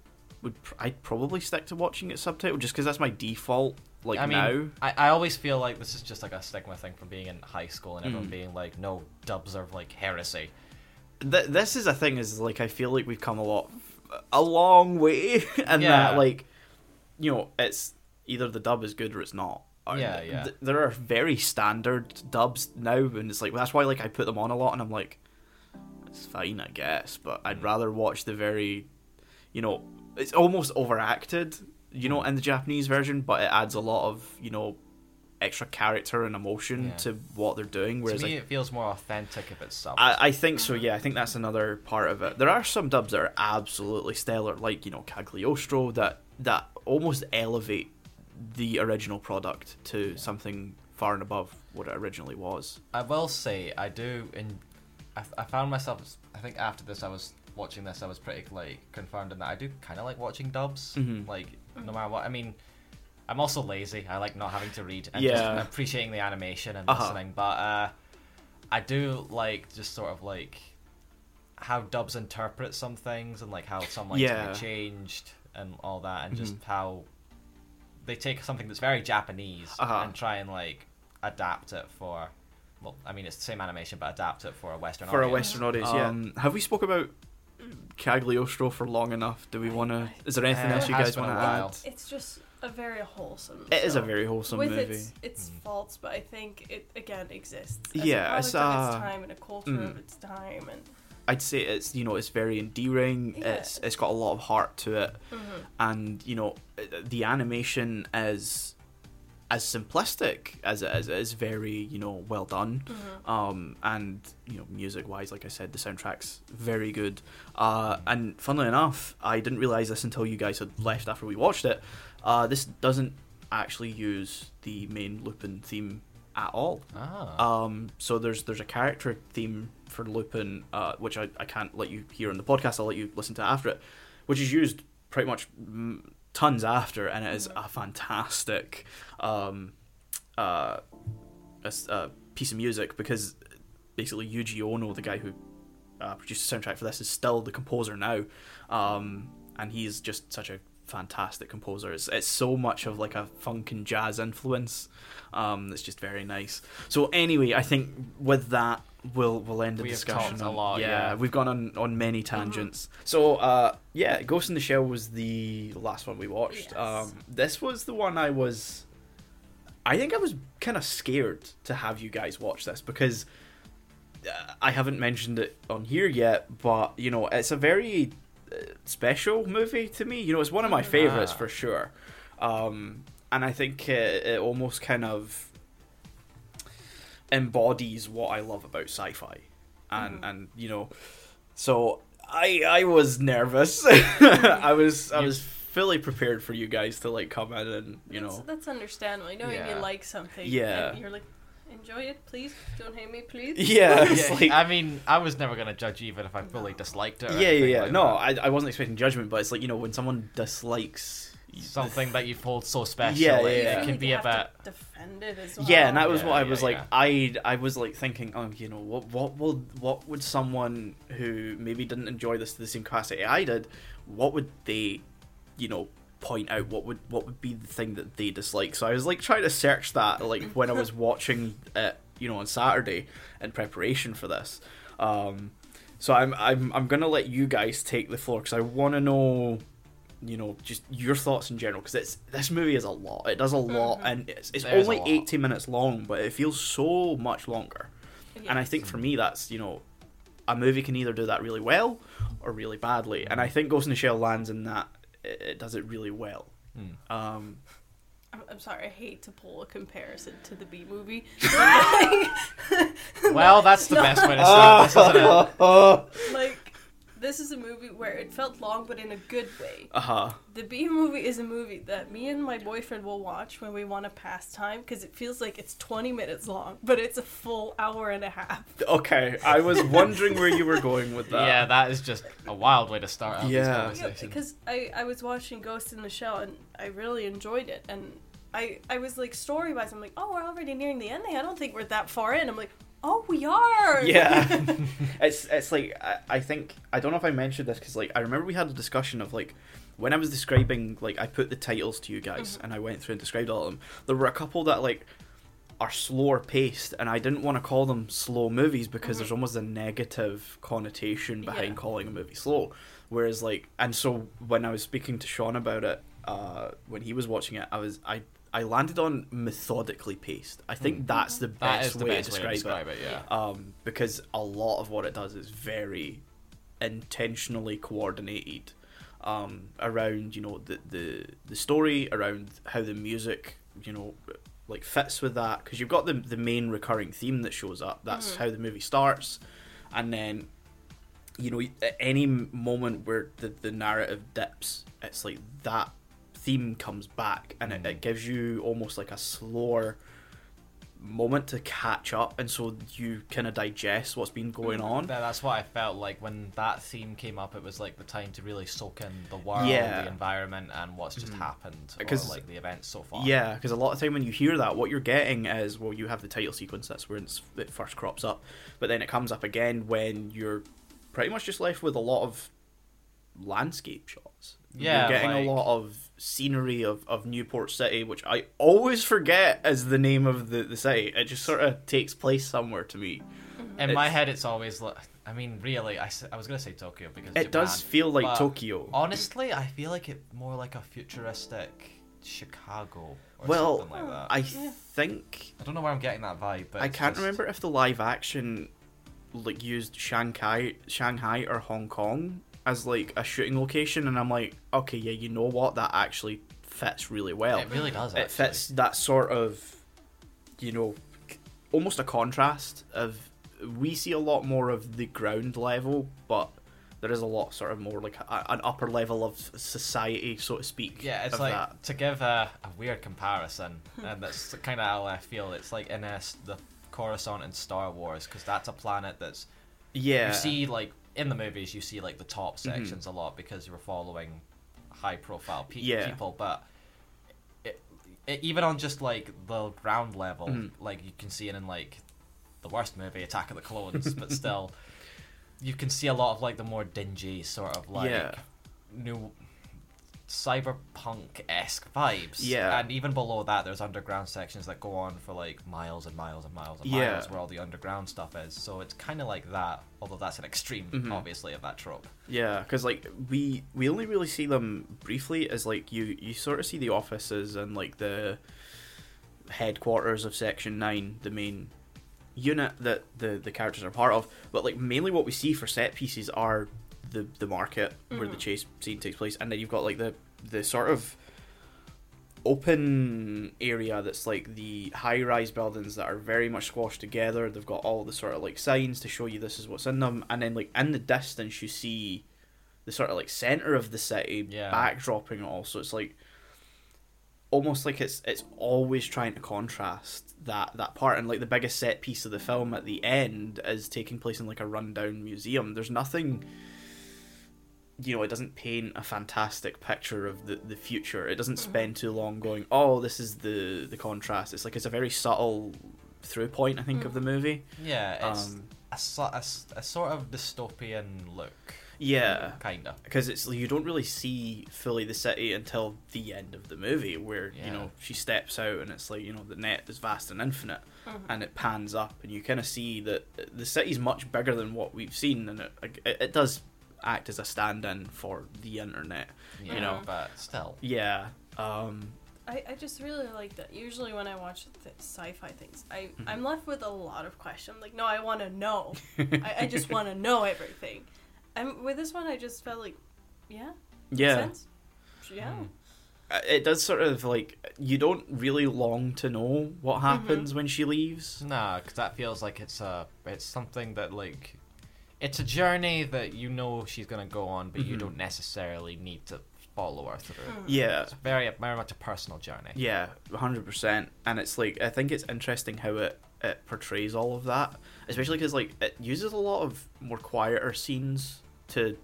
would I'd probably stick to watching it subtitled just because that's my default. Like I mean, now, I, I always feel like this is just like a stigma thing from being in high school and everyone Mm. being like, no, dubs are like heresy. Th- this is a thing. Is like I feel like we've come a lot, a long way, and Yeah. that like, you know, it's either the dub is good or it's not. Yeah, th- yeah. th- there are very standard dubs now, and it's like that's why like I put them on a lot, and I'm like, it's fine, I guess, but I'd Mm. rather watch the very, you know, it's almost overacted, you know, in the Japanese version, but it adds a lot of you know, extra character and emotion Yeah. to what they're doing. Whereas to me, it feels more authentic if it's subbed. I, I think so. Yeah, I think that's another part of it. There are some dubs that are absolutely stellar, like you know Cagliostro, that that almost elevate the original product to something far and above what it originally was. I will say I do, and I, I found myself. I think after this, I was watching this. I was pretty like confirmed in that I do kind of like watching dubs. Mhm. Like no matter what. I mean, I'm also lazy. I like not having to read and Yeah. just appreciating the animation and Uh-huh. listening. But uh, I do like just sort of like how dubs interpret some things and like how some lines Yeah. can be changed and all that, and just Mhm. how they take something that's very Japanese Uh-huh. and try and like adapt it for well, I mean, it's the same animation, but adapt it for a Western for a audience. Western audience. yeah. Um, have we spoke about Cagliostro for long enough? Do we want to? Is there anything Uh, else you guys want to add? It's just a very wholesome. It is a very wholesome with movie. its its Mm. faults, but I think it again exists. As Yeah, a it's, of uh, its time and a culture mm. of its time, and I'd say it's you know it's very endearing. Yeah. It's it's got a lot of heart to it, Mhm. and you know the animation is as simplistic as it is. It is very you know well done. Mhm. Um, and you know music wise, like I said, the soundtrack's very good. Uh, and funnily enough, I didn't realize this until you guys had left after we watched it. Uh, this doesn't actually use the main Lupin theme at all. Ah. Um, so there's there's a character theme for Lupin, uh, which I, I can't let you hear on the podcast. I'll let you listen to after it, which is used pretty much mm, tons after, and it is a fantastic um, uh, a, a piece of music because basically Yuji Ono, the guy who uh, produced the soundtrack for this, is still the composer now, um, and he's just such a fantastic composer. It's, it's so much of like a funk and jazz influence. Um, it's just very nice. So anyway, I think with that we'll we'll end the We have discussion. talked a on- lot, yeah. we've gone on on many tangents. So uh, yeah, Ghost in the Shell was the last one we watched. Yes. Um, this was the one I was. I think I was kind of scared to have you guys watch this because uh, I haven't mentioned it on here yet, but you know it's a very special movie to me. You know, it's one of my Mhm. favorites Ah. for sure, um, and I think it, it almost kind of embodies what I love about sci-fi, and Mhm. and you know, so I I was nervous. I was I was fully prepared for you guys to like come in and you that's, know that's understandable. Knowing Yeah. you like something, Yeah. you're like, enjoy it, please. Don't hate me, please. yeah Yeah, like I mean, I was never gonna judge even if I fully disliked it. or yeah, yeah, yeah. like no. I, I wasn't expecting judgment, but it's like you know when someone dislikes something that you hold so special, Yeah, it, yeah, it can be you a bit. to defend it as well. Yeah, and that was Yeah, what I yeah, was like. yeah. I I was like thinking, oh, you know, what what will what would someone who maybe didn't enjoy this to the same capacity I did, what would they, you know, point out? What would what would be the thing that they dislike? So I was like trying to search that like when I was watching it, you know, on Saturday in preparation for this. Um, so I'm I'm I'm gonna let you guys take the floor because I want to know. You know, just your thoughts in general, because it's this movie is a lot. It does a lot, Mhm. and it's, it's There's only eighty minutes long, but it feels so much longer. And I think for me, that's you know, a movie can either do that really well or really badly. And I think Ghost in the Shell lands in that it, it does it really well. Hmm. Um, I'm, I'm sorry, I hate to pull a comparison to the B movie. Well, that's the best way to start this, isn't it? like, this is a movie where it felt long, but in a good way. uh huh. The B movie is a movie that me and my boyfriend will watch when we want to pass time because it feels like it's 20 minutes long, but it's a full hour and a half. Okay, I was wondering where you were going with that. Yeah, that is just a wild way to start out Yeah. this Yeah, because I, I was watching Ghost in the Shell and I really enjoyed it. And I, I was like, story wise, I'm like, oh, we're already nearing the ending. I don't think we're that far in. I'm like, oh, we are. Yeah, it's it's like I, I think I don't know if I mentioned this because like I remember we had a discussion of like when I was describing like I put the titles to you guys and I went through and described all of them. There were a couple that like are slower paced, and I didn't want to call them slow movies because there's almost a negative connotation behind Yeah. calling a movie slow. Whereas like, and so when I was speaking to Sean about it, uh, when he was watching it, I was I. I landed on methodically paced. I think that's the best, is the way, best to way to describe, it it, yeah. um, because a lot of what it does is very intentionally coordinated um, around you know the, the the story around how the music you know like fits with that because you've got the the main recurring theme that shows up that's Mhm. how the movie starts and then you know at any moment where the, the narrative dips it's like that theme comes back and it, it gives you almost like a slower moment to catch up and so you kind of digest what's been going Mhm. on That- That's what I felt like when that theme came up. It was like the time to really soak in the world, Yeah. the environment, and what's just Mhm. happened, Because- like the events so far. Yeah, because a lot of time when you hear that, what you're getting is well, you have the title sequence. That's where it's, it first crops up, but then it comes up again when you're pretty much just left with a lot of landscape shots. Yeah, you're getting like- a lot of scenery of, of Newport City, which I always forget as the name of the, the city. It just sort of takes place somewhere to me. In my head, it's always like. I mean, really, I, I was gonna say Tokyo because It does feel like Tokyo. Honestly, I feel like it more like a futuristic Chicago or Well, something like that. I Yeah. think I don't know where I'm getting that vibe, but I can't just- remember if the live action like used Shanghai, Shanghai or Hong Kong as like a shooting location, and I'm like, okay, yeah, you know what, that actually fits really well. It really does. it Actually. fits that sort of, you know, almost a contrast of we see a lot more of the ground level, but there is a lot sort of more like a, an upper level of society, so to speak. Yeah, it's like that. to give a, a weird comparison, and um, that's kind of how I feel. It's like in uh, S the Coruscant in Star Wars, because that's a planet that's yeah, you see like in the movies you see like the top sections a lot because you were following high profile pe- Yeah. people, but it, it, even on just like the ground level, Mhm. like you can see it in like the worst movie, Attack of the Clones, but still. You can see a lot of like the more dingy sort of like Yeah. new cyberpunk esque vibes. Yeah. And even below that, there's underground sections that go on for like miles and miles and miles and Yeah. miles where all the underground stuff is. So it's kind of like that, although that's an extreme, Mhm. obviously, of that trope. Yeah, because like we we only really see them briefly as like you you sort of see the offices and like the headquarters of Section Nine, the main unit that the the characters are part of. But like mainly what we see for set pieces are the the market where the Mhm. chase scene takes place, and then you've got like the the sort of open area that's like the high rise buildings that are very much squashed together. They've got all the sort of like signs to show you this is what's in them, and then like in the distance you see the sort of like center of the city Yeah. backdropping it all. So it's like almost like it's it's always trying to contrast that that part and like the biggest set piece of the film at the end is taking place in like a rundown museum. There's nothing you know, it doesn't paint a fantastic picture of the, the future. It doesn't mm-hmm. spend too long going, oh, this is the the contrast. It's like it's a very subtle through point, I think, of the mm. movie. Yeah, it's Um, a, so- a, s- a sort of dystopian look. yeah, Kind of. because it's you don't really see fully the city until the end of the movie, where Yeah. you know she steps out and it's like you know the net is vast and infinite, mm-hmm. and it pans up and you kind of see that uh, the city's much bigger than what we've seen, and it it, it does act as a stand-in for the internet. You Yeah. know, but still. Yeah. Um, I, I just really like that. Usually when I watch th- sci-fi things, I Mm-hmm. I'm left with a lot of questions. Like, no, I want to know. I, I just want to know everything. And with this one, I just felt like, yeah, yeah. sense. yeah. Mm. Uh, it does sort of like you don't really long to know what Mm-hmm. happens when she leaves. Nah, because that feels like it's a it's something that like it's a journey that you know she's gonna go on, but you Mhm. don't necessarily need to follow her through. Mm. Yeah, It's very very much a personal journey. yeah, hundred percent. And it's like I think it's interesting how it it portrays all of that, especially because like it uses a lot of more quieter scenes to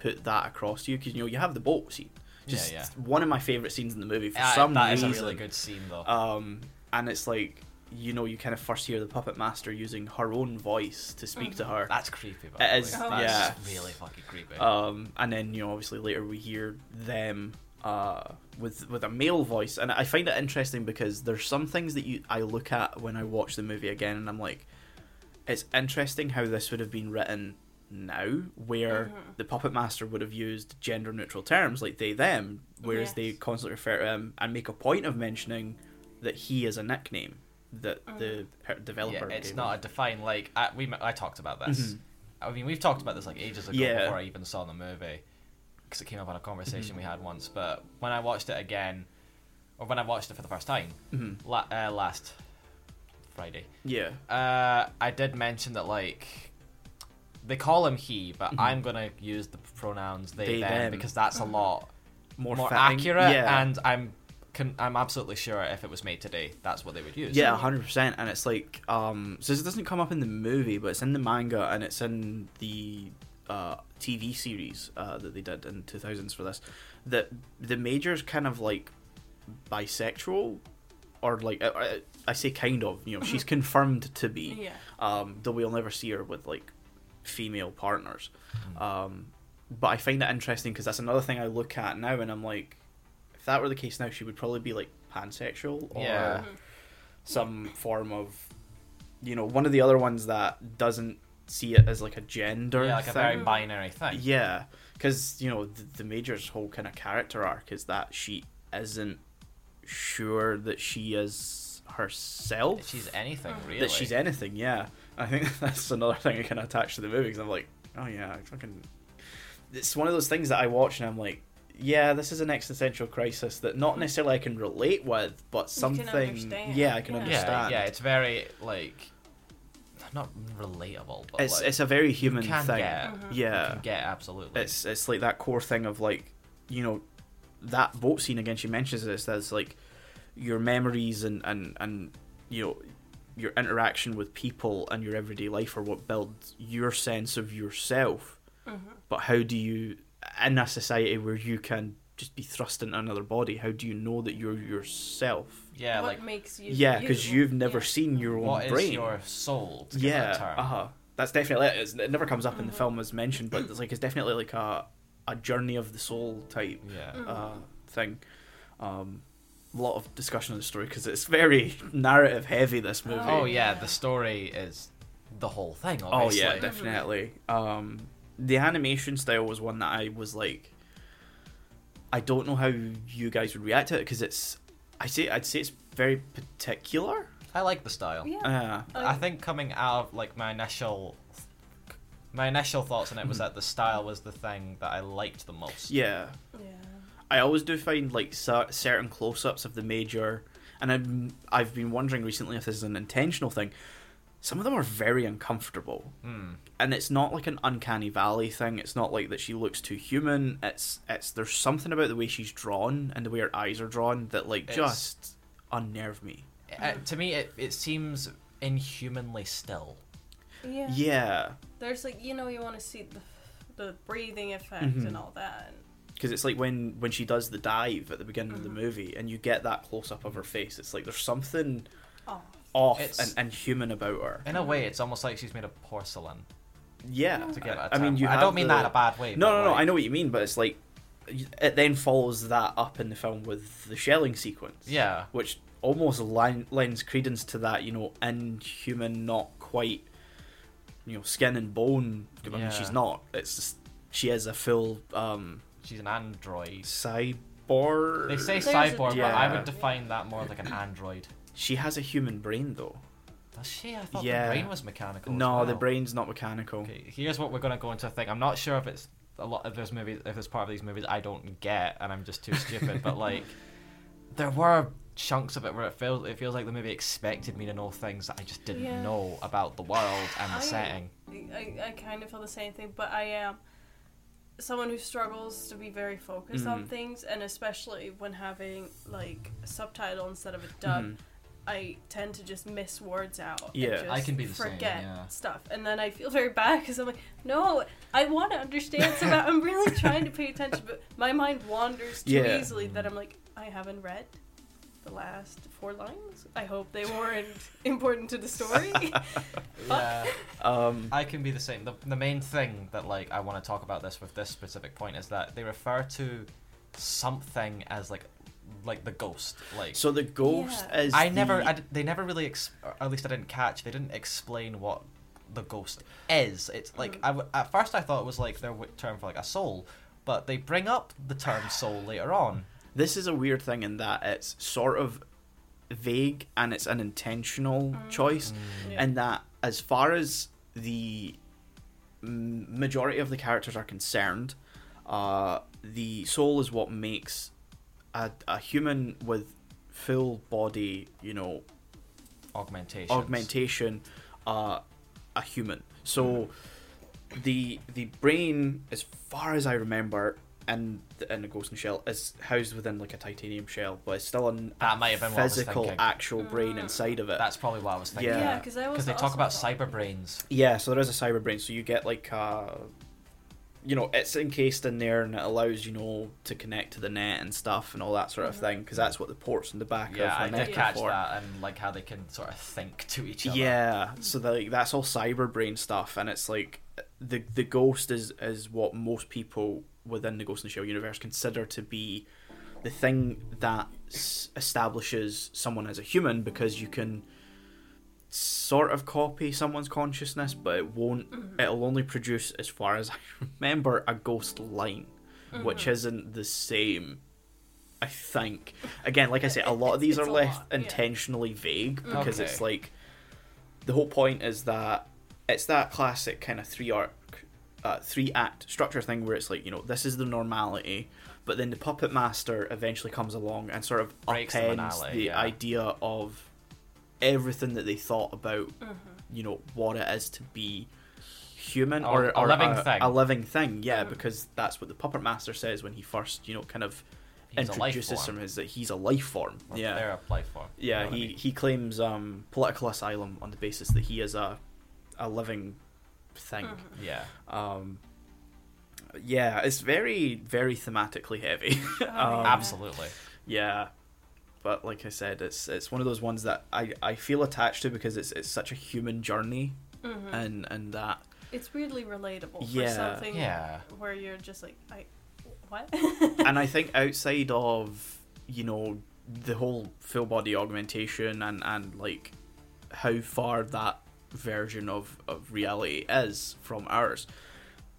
put that across to you. Because you know you have the boat scene, just yeah. one of my favorite scenes in the movie for Uh, some that is reason. That is a really good scene though. Um, and it's like you know you kind of first hear the puppet master using her own voice to speak to her. That's creepy. By It the way. is, That's yeah. really fucking creepy. Um, and then you know obviously later we hear them uh, with with a male voice, and I find it interesting because there's some things that you I look at when I watch the movie again, and I'm like, it's interesting how this would have been written now, where Mhm. the puppet master would have used gender neutral terms like they them, whereas they constantly refer to him and make a point of mentioning that he is a nickname that the per- developer. yeah, it's gave not him. a defined like I, we I talked about this. Mhm. I mean, we've talked about this like ages ago Yeah. before I even saw the movie, because it came up on a conversation Mhm. we had once. But when I watched it again, or when I watched it for the first time Mhm. la- uh, last Friday, Yeah. uh, I did mention that like they call him he, but Mhm. I'm gonna use the pronouns they, They, them, them. because that's a lot More, more, fitting. accurate, Yeah. and I'm can, I'm absolutely sure if it was made today, that's what they would use. Yeah, hundred percent. And it's like, um, so this doesn't come up in the movie, but it's in the manga and it's in the uh, TV series uh, that they did in two thousands for this. That the major's kind of like bisexual, or like I, I, I say kind of. You know, she's confirmed to be. Yeah. Um, though we'll never see her with like female partners. Mm. Um, but I find it interesting because that's another thing I look at now, and I'm like, if that were the case now, she would probably be like pansexual or Yeah. Mm-hmm. some form of, you know, one of the other ones that doesn't see it as like a gender yeah, like a very binary thing. Yeah, because you know the, the Major's whole kind of character arc is that she isn't sure that she is herself. She's anything mm. really. that she's anything. Yeah, I think that's another thing I can attach to the movie because I'm like, oh yeah, I fucking. It's one of those things that I watch and I'm like, yeah, this is an existential crisis that not necessarily I can relate with, but something. understand, Yeah, I can yeah. yeah, understand. yeah. It's very like not relatable, but it's like, it's a very human you can thing. Get, Mhm. you Yeah, can get absolutely. it's it's like that core thing of like you know that boat scene again she mentions this as like your memories and and and you know your interaction with people and your everyday life are what builds your sense of yourself Mhm. but how do you in a society where you can just be thrust into another body how do you know that you're yourself yeah, what like makes you? yeah because you? you've never Yeah. seen your own what is brain your soul? To give it a yeah term. uh-huh that's definitely it. It's, it never comes up in the Mhm. film as mentioned but it's like it's definitely like a a journey of the soul type Yeah. Mm. uh, thing. Um, a lot of discussion on the story because it's very narrative heavy. This movie. Oh yeah, Yeah. the story is the whole thing. Oh yeah, definitely. Um, the animation style was one that I was like, I don't know how you guys would react to it because it's, I say, I'd say it's very particular. I like the style. Yeah. Uh, I think coming out of like my initial my initial thoughts on it was Mhm. that the style was the thing that I liked the most. yeah, Yeah. I always do find like certain close-ups of the major, and I'm, I've been wondering recently if this is an intentional thing. Some of them are very uncomfortable. Hmm. and it's not like an uncanny valley thing it's not like that she looks too human it's it's there's something about the way she's drawn and the way her eyes are drawn that like It's- just unnerve me Uh, to me, it, it seems inhumanly still. Yeah. yeah There's like you know you want to see the the breathing effect Mhm. and all that. because it's like when when she does the dive at the beginning of the Mhm. movie and you get that close up of her face it's like there's something Oh. Off It's- and, and human about her In a way, it's almost like she's made of porcelain. yeah To give it a I mean you I don't mean the- that in a bad way. no no no like, I know what you mean but it's like it then follows that up in the film with the shelling sequence Yeah, which almost line, lends credence to that, you know, inhuman, not quite, you know, skin and bone. I mean, Yeah. she's not. It's just, she is a full um, she's an android. cyborg. They say There's a cyborg, but I would define that more like an android. She has a human brain, though. Does she? I thought Yeah. the brain was mechanical. as No, the brain's not mechanical. Okay, here's what we're gonna go into a thing. I'm not sure if it's a lot of those movies, if it's part of these movies I don't get, and I'm just too stupid. but like, there were chunks of it where it feels it feels like the movie expected me to know things that I just didn't Yeah. know about the world and the I- setting. I, I kind of feel the same thing, but I am someone who struggles to be very focused on Mhm. things, and especially when having like a subtitle instead of a dub, Mhm. I tend to just miss words out. Yeah. and just I can be the same, forget yeah. stuff, and then I feel very bad because I'm like, no, I want to understand so that I'm really trying to pay attention, but my mind wanders too Yeah. easily that I'm like, I haven't read the last four lines. I hope they weren't important to the story. Yeah, Um, I can be the same. The, the main thing that like I want to talk about this with this specific point is that they refer to something as like like the ghost. Like so the ghost Yeah. is. I never, the- I d they never really, ex- or at least I didn't catch. They didn't explain what the ghost is. It's like Mhm. I w- at first I thought it was like their term for like a soul, but they bring up the term soul later on. This is a weird thing in that it's sort of vague and it's an intentional Mm. choice. Yeah. and that as far as the majority of the characters are concerned, uh, the soul is what makes a, a human with full body, you know, Augmentation. augmentation, uh, a human. So the the brain, as far as I remember, in the, in the Ghost in the Shell, is housed within like a titanium shell, but it's still an, That might have been what I was physical, actual brain Mm. inside of it. That's probably what I was thinking. Yeah. yeah, because I was Because they talk about cyber brains. Yeah, so there is a cyber brain. So you get like, uh, you know, it's encased in there and it allows you know to connect to the net and stuff and all that sort of Mhm. thing. Because that's what the ports in the back Yeah, of I the did net Yeah. catch for. that and like how they can sort of think to each other. Yeah, so the, like that's all cyber brain stuff, and it's like the the ghost is is what most people within the Ghost in the Shell universe consider to be the thing that s- establishes someone as a human because you can sort of copy someone's consciousness, but it won't. It'll only produce, as far as I remember, a ghost line, which isn't the same. I think. Again, like I say, a lot of these It's are left lot, yeah. intentionally vague because Okay. it's like the whole point is that it's that classic kind of three arc, uh, three act structure thing where it's like you know this is the normality, but then the puppet master eventually comes along and sort of Breaks the upends finale, the yeah. idea of everything that they thought about, Mm-hmm. you know, what it is to be human Or or, a living a, thing. a living thing. Yeah, Mhm. because that's what the puppet master says when he first, you know, kind of He's a life introduces him is that he's a life form. Or yeah, They're a life form. yeah. You know what I He mean? he claims um, political asylum on the basis that he is a a living thing. Mhm. Yeah. Um, yeah, it's very very thematically heavy. Oh, um. Absolutely. yeah, but like I said, it's it's one of those ones that I, I feel attached to because it's it's such a human journey Mhm. and and that It's weirdly relatable Yeah. for something Yeah. where you're just like, I, what? and I think outside of you know the whole full body augmentation and and like how far that version of of reality is from ours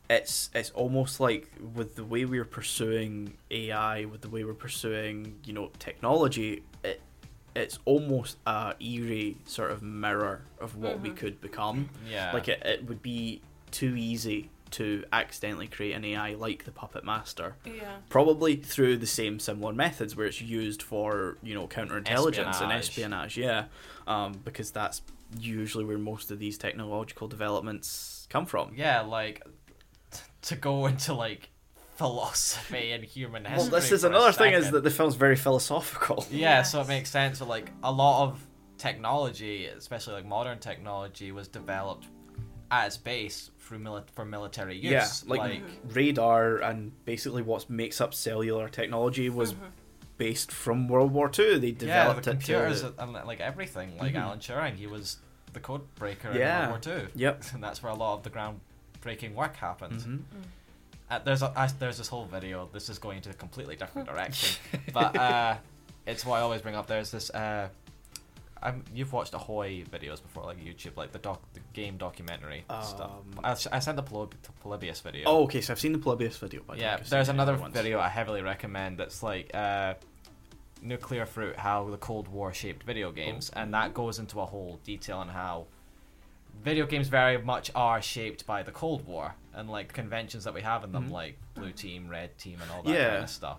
it's it's almost like with the way we're pursuing AI with the way we're pursuing you know technology it it's almost a eerie sort of mirror of what we Mhm. could become Yeah. like it, it would be too easy to accidentally create an AI like the Puppet Master. yeah. Probably through the same similar methods where it's used for, you know, counterintelligence and Espionage. espionage, yeah. Um, because that's usually where most of these technological developments come from. Yeah, like t- to go into like philosophy and human history. Well, this is another thing is that the film's very philosophical. Yeah, so it makes sense. So like a lot of technology, especially like modern technology, was developed at its base through mili- for military use. Yeah, like, radar and basically what makes up cellular technology was Mhm. based from World War Two. They yeah, developed the it computers to... and like everything. Like Mhm. Alan Turing, he was the code breaker Yeah. in World War Two, Yep. and that's where a lot of the groundbreaking work happened. hmm Uh, there's a, I, there's this whole video. This is going into a completely different direction, but uh, it's what I always bring up. There's this. Uh, I'm, you've watched Ahoy videos before, like YouTube, like the doc, the game documentary stuff. Um, I, I sent the Polyb- Polybius video. Oh, okay. So I've seen the Polybius video. But yeah. There's another other video I heavily recommend. That's like uh, nuclear fruit, how the Cold War shaped video games, Oh. and that goes into a whole detail on how video games very much are shaped by the Cold War and like conventions that we have in them, Mhm. like blue team, red team, and all that Yeah. kind of stuff.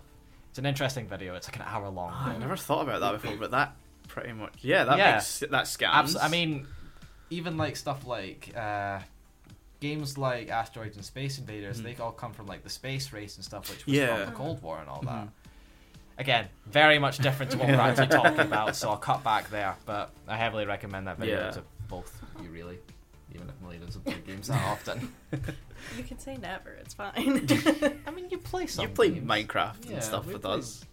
It's an interesting video. It's like an hour long. Oh, I never thought about that before, but that pretty much yeah, that Yeah. makes that scans. Abs- I mean, even like stuff like uh, games like Asteroids and Space Invaders, Mhm. they all come from like the space race and stuff, which was Yeah. from the Cold War and all that. Mhm. Again, very much different to what we're actually talking about, so I'll cut back there. But I heavily recommend that video Yeah. to both you, really. Even if Melly doesn't play games that often. You can say never. It's fine. I mean, you play some. you play games. Minecraft Yeah, and stuff we with played- us.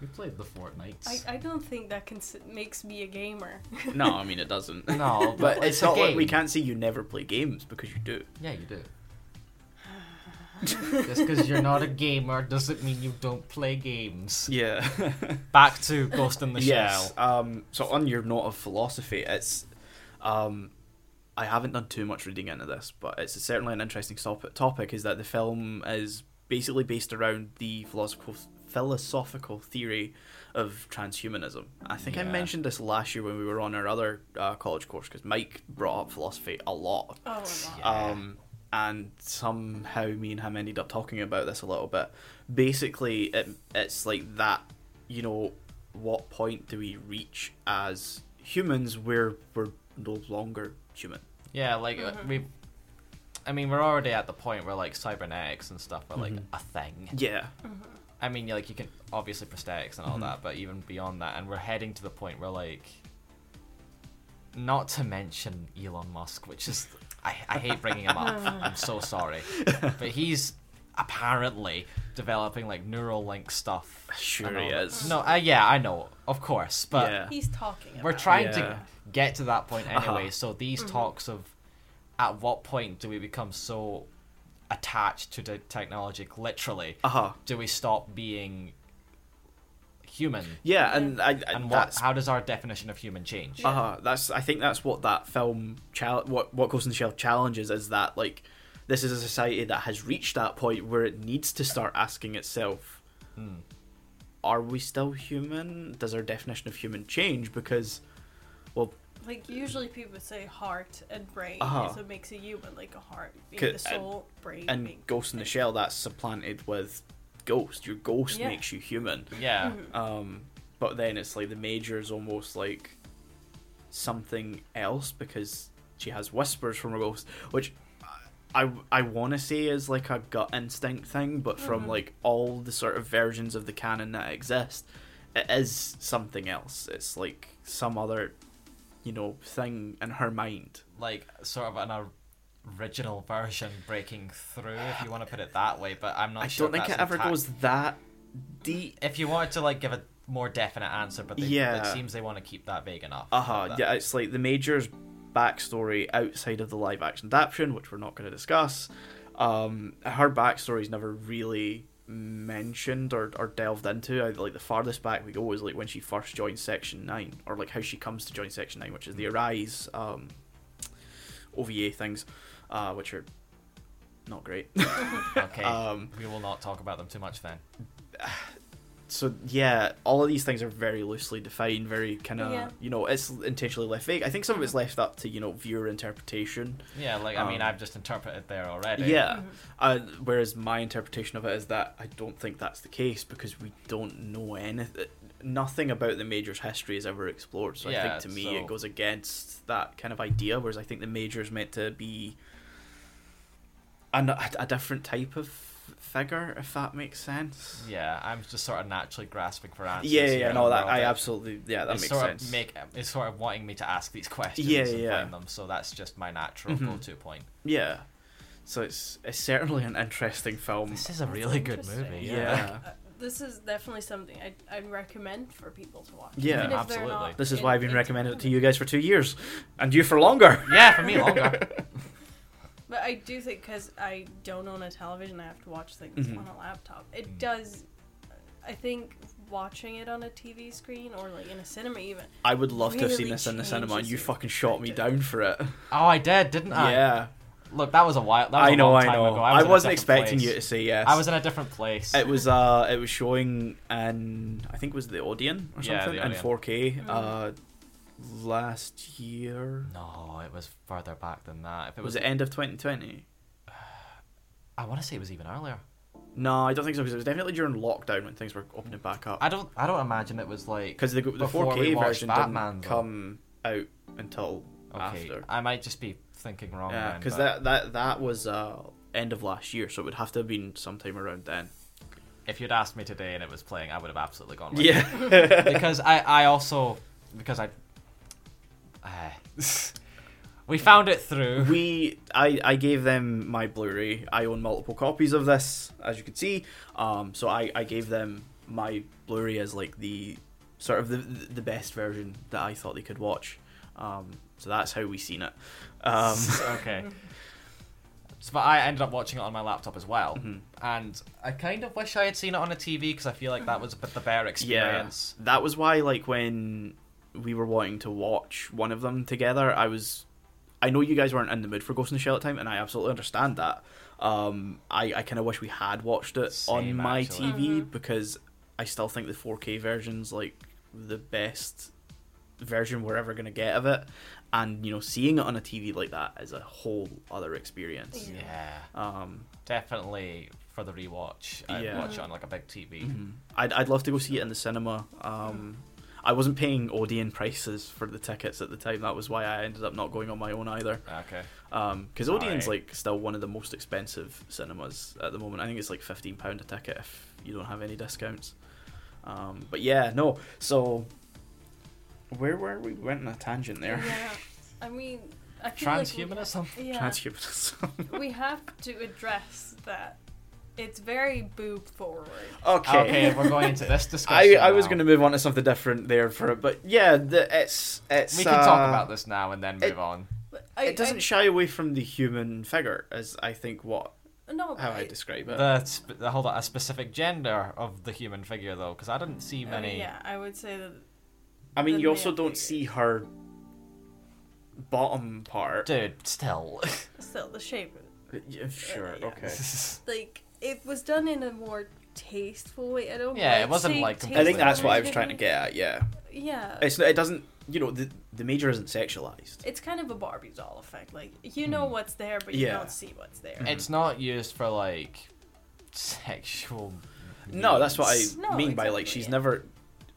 We played the Fortnites. I, I don't think that cons- makes me a gamer. No, I mean it doesn't. No, but but it's it's a not like we game. can't say you never play games because you do. Yeah, you do. Just because you're not a gamer doesn't mean you don't play games. Yeah. Back to Ghost in the yes. Shell. Um. So on your note of philosophy, it's, um, I haven't done too much reading into this, but it's certainly an interesting topic. Topic is that the film is basically based around the philosophical philosophical theory of transhumanism. I think I mentioned this last year when we were on our other uh, college course because Mike brought up philosophy a lot. Oh, a. Yeah. Um, and somehow me and him ended up talking about this a little bit. Basically, it, it's like that. You know, what point do we reach as humans where we're no longer human? Yeah, like uh Mhm. we. I mean, we're already at the point where like cybernetics and stuff are like Mhm. a thing. Yeah. I mean, like you can obviously prosthetics and all Mhm. that, but even beyond that, and we're heading to the point where like. Not to mention Elon Musk, which is I, I hate bringing him up. I'm so sorry, but he's apparently developing like Neuralink stuff. Sure he is. No, uh, yeah, I know, of course, but yeah. He's talking. we're trying Yeah. to get to that point anyway. Uh-huh. So these Mhm. talks of at what point do we become so attached to the technology? Literally, Uh huh. do we stop being human. Yeah, and I, I And what? How does our definition of human change? Yeah. uh that's I think that's what that film chal- what what Ghost in the Shell challenges is that like this is a society that has reached that point where it needs to start asking itself Hmm. Are we still human? Does our definition of human change because well Like usually people say heart and brain Uh-huh. is what makes a human, like a heart being the soul, brain and Ghost in the Shell that's supplanted with Ghost. Your ghost Yeah. makes you human. Yeah. Mhm. Um, but then it's like the major is almost like something else because she has whispers from her ghost, which I I want to say is like a gut instinct thing, but from Mhm. like all the sort of versions of the canon that exist, it is something else. It's like some other, you know, thing in her mind. Like sort of an original version breaking through, if you want to put it that way. But I'm not I sure. don't think that's it ever intact. goes that deep. If you wanted to like give a more definite answer, but they, Yeah. it seems they want to keep that vague enough. Uh huh. That- Yeah, it's like the Major's backstory outside of the live action adaptation, which we're not going to discuss. Um, her backstory is never really mentioned or, or delved into. I, like the farthest back we go is like when she first joined Section Nine, or like how she comes to join Section Nine, which is the Arise um, OVA things, uh, which are not great. Okay. um, we will not talk about them too much then. so yeah, all of these things are very loosely defined, very kind of Yeah. you know it's intentionally left vague. I think some of it's left up to you know viewer interpretation. Yeah, like I mean, Um, I've just interpreted there already. Yeah. Mhm. Uh, whereas my interpretation of it is that I don't think that's the case because we don't know anything. Nothing about the Major's history is ever explored. So I think to me so- it goes against that kind of idea. Whereas I think the Major is meant to be a different type of figure, if that makes sense. Yeah, I'm just sort of naturally grasping for answers. Yeah, yeah, here yeah, no, that I absolutely, yeah, that it's makes sort sense. Of make it's sort of wanting me to ask these questions Yeah, and yeah. find them. So that's just my natural Mhm. go-to point. Yeah, so it's it's certainly an interesting film. This is a really good movie. Yeah. Yeah. Uh, this is definitely something I'd, I'd recommend for people to watch. Yeah. even Absolutely. This is in- why I've been recommending it to you guys for two years, and you for longer. Yeah, for me longer. But I do think because I don't own a television, I have to watch things Mhm. on a laptop. It Mm. does. I think watching it on a TV screen or like in a cinema even. I would love to have seen this in the cinema, and you fucking shot me down for it. oh, I did, didn't I? yeah, Look, that was a while. That was I a know, long I know. Ago. I, was in a wasn't expecting place. you to say yes. I was in a different place. It was uh, it was showing in I think it was the Odeon or Yeah, something the in 4K Mm. uh, last year. No, it was further back than that. If it was, was the end of 2020. I want to say it was even earlier. No, I don't think so because it was definitely during lockdown when things were opening back up. I don't. I don't imagine it was like. Because the the 4K version Batman, didn't though. come out until Okay, after. I might just be thinking wrong. Yeah, because that that that was uh, end of last year, so it would have to have been sometime around then. if you'd asked me today and it was playing, I would have absolutely gone. With Yeah. it. because I I also because I. Uh, we found it through. we I, I gave them my Blu-ray. I own multiple copies of this, as you can see. Um, so I, I gave them my Blu-ray as like the sort of the the best version that I thought they could watch. Um, so that's how we seen it. Um, okay. So, but I ended up watching it on my laptop as well, mhm. and I kind of wish I had seen it on a TV because I feel like that was a bit the bare experience. Yeah, that was why like when we were wanting to watch one of them together, I was. I know you guys weren't in the mood for Ghost in the Shell at the time, and I absolutely understand that. Um, I I kind of wish we had watched it on my actually. TV Mhm. because I still think the 4K version's like the best version we're ever gonna get of it, and you know seeing it on a TV like that is a whole other experience. Yeah. Yeah, Um, definitely for the rewatch. I'd Yeah. watch it on like a big TV. Mhm. I'd I'd love to go see it in the cinema. Um, I wasn't paying Odeon prices for the tickets at the time. That was why I ended up not going on my own either. Okay. Because Odeon's Alright. like still one of the most expensive cinemas at the moment. I think it's like fifteen pound a ticket if you don't have any discounts. Um, but yeah, no. So where were we? We went on a tangent there. Yeah, I mean, I feel like we- Transhumanism. yeah, Transhumanism. we have to address that. It's very boob forward. okay. Okay, we're going into this I, discussion. I was now. going to move on to something different there for it, but yeah, the, it's it's. We can talk uh, about this now and then move it- on. I, it doesn't I, shy away from the human figure as I think what No, how I it- describe it. The, sp- the hold on, a specific gender of the human figure though, because I didn't see I mean, many. yeah, I would say that. I mean, you also don't figure. see her bottom part. Dude, still. Still, the shape. of it. Yeah, sure, yeah. okay. Like it was done in a more tasteful way. I don't. Yeah, like it wasn't, like, I think that's what I was trying to get at. Yeah, Yeah. it's it doesn't. You know, the the major isn't sexualized. It's kind of a Barbie doll effect. Like you know Hmm. what's there, but you Yeah. don't see what's there. It's not used for like sexual. No, that's what I. No, mean by like she's yeah. never.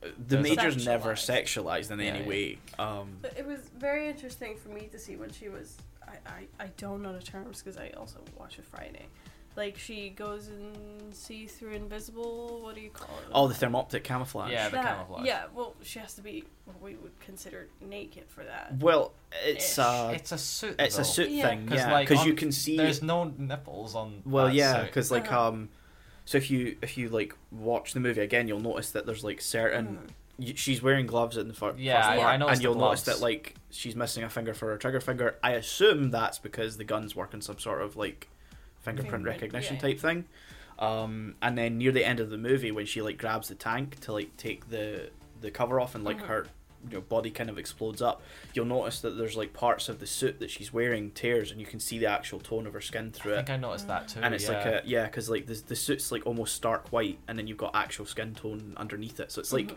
The There's a- major's never Sexualized. sexualized in Yeah, any yeah. way. Um, But it was very interesting for me to see when she was. I, I, I don't know the terms because I also watch it Friday. Like she goes and sees through invisible. What do you call it? oh, the thermoptic camouflage. Yeah, the That- camouflage. Yeah, well, she has to be what we would consider naked for that. Well, it's Ish. uh, It's a suit. it's though. a suit Yeah. thing, 'Cause, yeah, like, because you can see. There's no nipples on. Well, that yeah, because like Uh-huh. um, so if you if you like watch the movie again, you'll notice that there's like certain. Y she's wearing gloves in the fir- Yeah, first I- part, I noticed and you'll notice that like she's missing a finger for her trigger finger. I assume that's because the gun's working some sort of like fingerprint recognition yeah. type thing. Um, and then near the end of the movie, when she like grabs the tank to like take the the cover off and like Mhm. her you know body kind of explodes up, you'll notice that there's like parts of the suit that she's wearing tears, and you can see the actual tone of her skin through I it think I noticed that too. and it's yeah. like a yeah because like the, the suit's like almost stark white and then you've got actual skin tone underneath it so it's like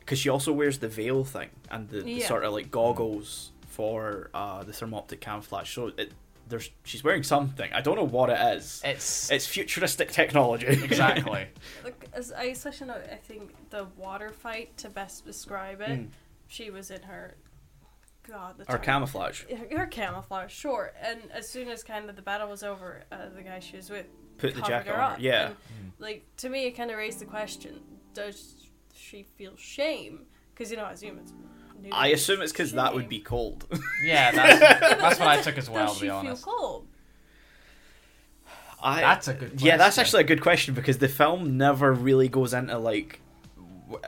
because she also wears the veil thing and the, the Yeah. sort of like goggles for uh the thermoptic camouflage so it there's she's wearing something i don't know what it is It's it's futuristic technology exactly. Like, as I especially know, I think the water fight to best describe it. Mm. She was in her. God, the or term. camouflage Her, her camouflage, sure. And as soon as kind of the battle was over, uh, the guy she was with put the jacket her on her up. yeah And, like to me, it kind of raised the question: Does she feel shame? Because you know, as humans, i assume it's because that would be cold Yeah, that's, that's what I took as well. Does To she be honest, feel cold? I, That's a good Yeah, that's actually a good question because the film never really goes into like wh-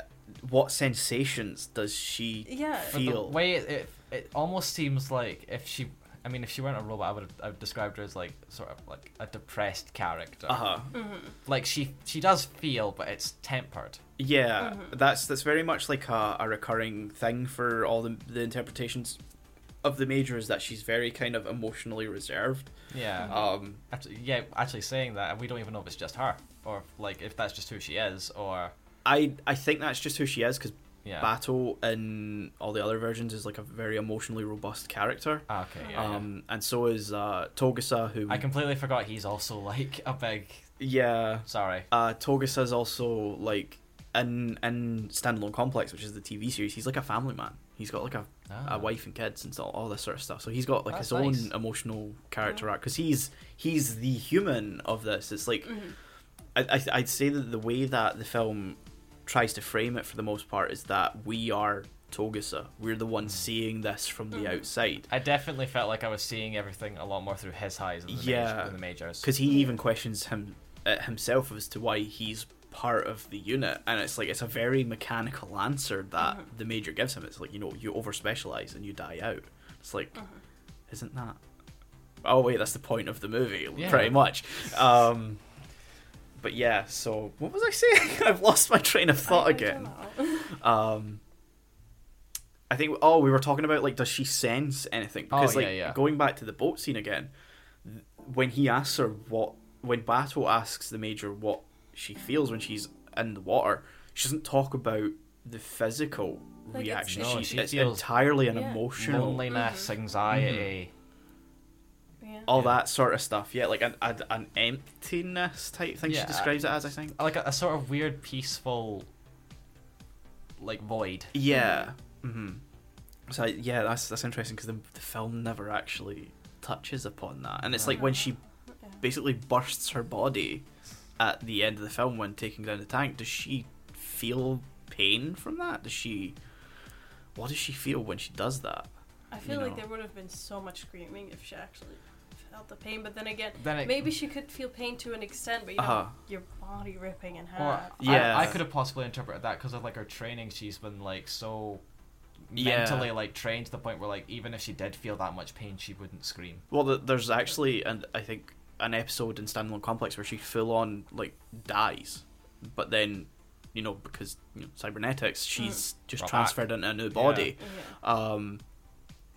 what sensations does she Yeah. But feel. the way it, it it almost seems like if she, I mean, if she weren't a robot, I would have I would described her as like sort of like a depressed character. Uh huh. hmm Like she she does feel, but it's tempered. Yeah, Mhm. that's that's very much like a, a recurring thing for all the the interpretations of the major is that she's very kind of emotionally reserved. Yeah. Um, Actually, yeah, actually saying that, and we don't even know if it's just her, or like if that's just who she is, or I I think that's just who she is because yeah. Batou in all the other versions is like a very emotionally robust character. Ah, okay. Yeah, yeah. Um, and so is uh, Togusa, who I completely forgot he's also like a big. yeah, Sorry. uh, Togusa is also like in in Standalone Complex, which is the TV series. He's like a family man. He's got like a, Ah. a wife and kids and so, all this sort of stuff. So he's got like That's his own emotional character arc because he's he's the human of this. It's like hmm I, I I'd say that the way that the film tries to frame it for the most part is that we are Togusa. We're the ones seeing this from the Mhm. outside. I definitely felt like I was seeing everything a lot more through his eyes than the, Yeah. major, than the majors. because he even questions him uh, himself as to why he's part of the unit and it's like it's a very mechanical answer that Mhm. the major gives him it's like you know you over specialize and you die out it's like Mhm. isn't that oh wait that's the point of the movie Yeah. pretty much um but yeah so what was i saying i've lost my train of thought I- I again don't um I think oh we were talking about like does she sense anything Oh, because yeah, like yeah. going back to the boat scene again when he asks her what when Batou asks the major what she feels when she's in the water she doesn't talk about the physical Like, it's- reaction No, she, she it's feels entirely an Yeah. emotional Loneliness, Mhm. anxiety. Yeah. All Yeah. that sort of stuff yeah like an, an, an emptiness type thing Yeah. she describes it as I think Like a, a sort of weird, peaceful, like void. yeah hmm so yeah that's that's interesting because the, the film never actually touches upon that and it's like when she Yeah. basically bursts her body at the end of the film when taking down the tank. Does she feel pain from that? Does she? What does she feel when she does that? I feel you like there would have been so much screaming if she actually felt the pain. But then again, Then it, maybe she could feel pain to an extent, but you know, Uh-huh. your body ripping in Or half. Yeah. I, I could have possibly interpreted that because of like her training. She's been like so Yeah. mentally like trained to the point where like even if she did feel that much pain, she wouldn't scream. Well, th- there's actually, and I think an episode in Standalone Complex where she full on like dies, but then you know because you know, cybernetics, she's just Brought transferred into a new body. Yeah. Um,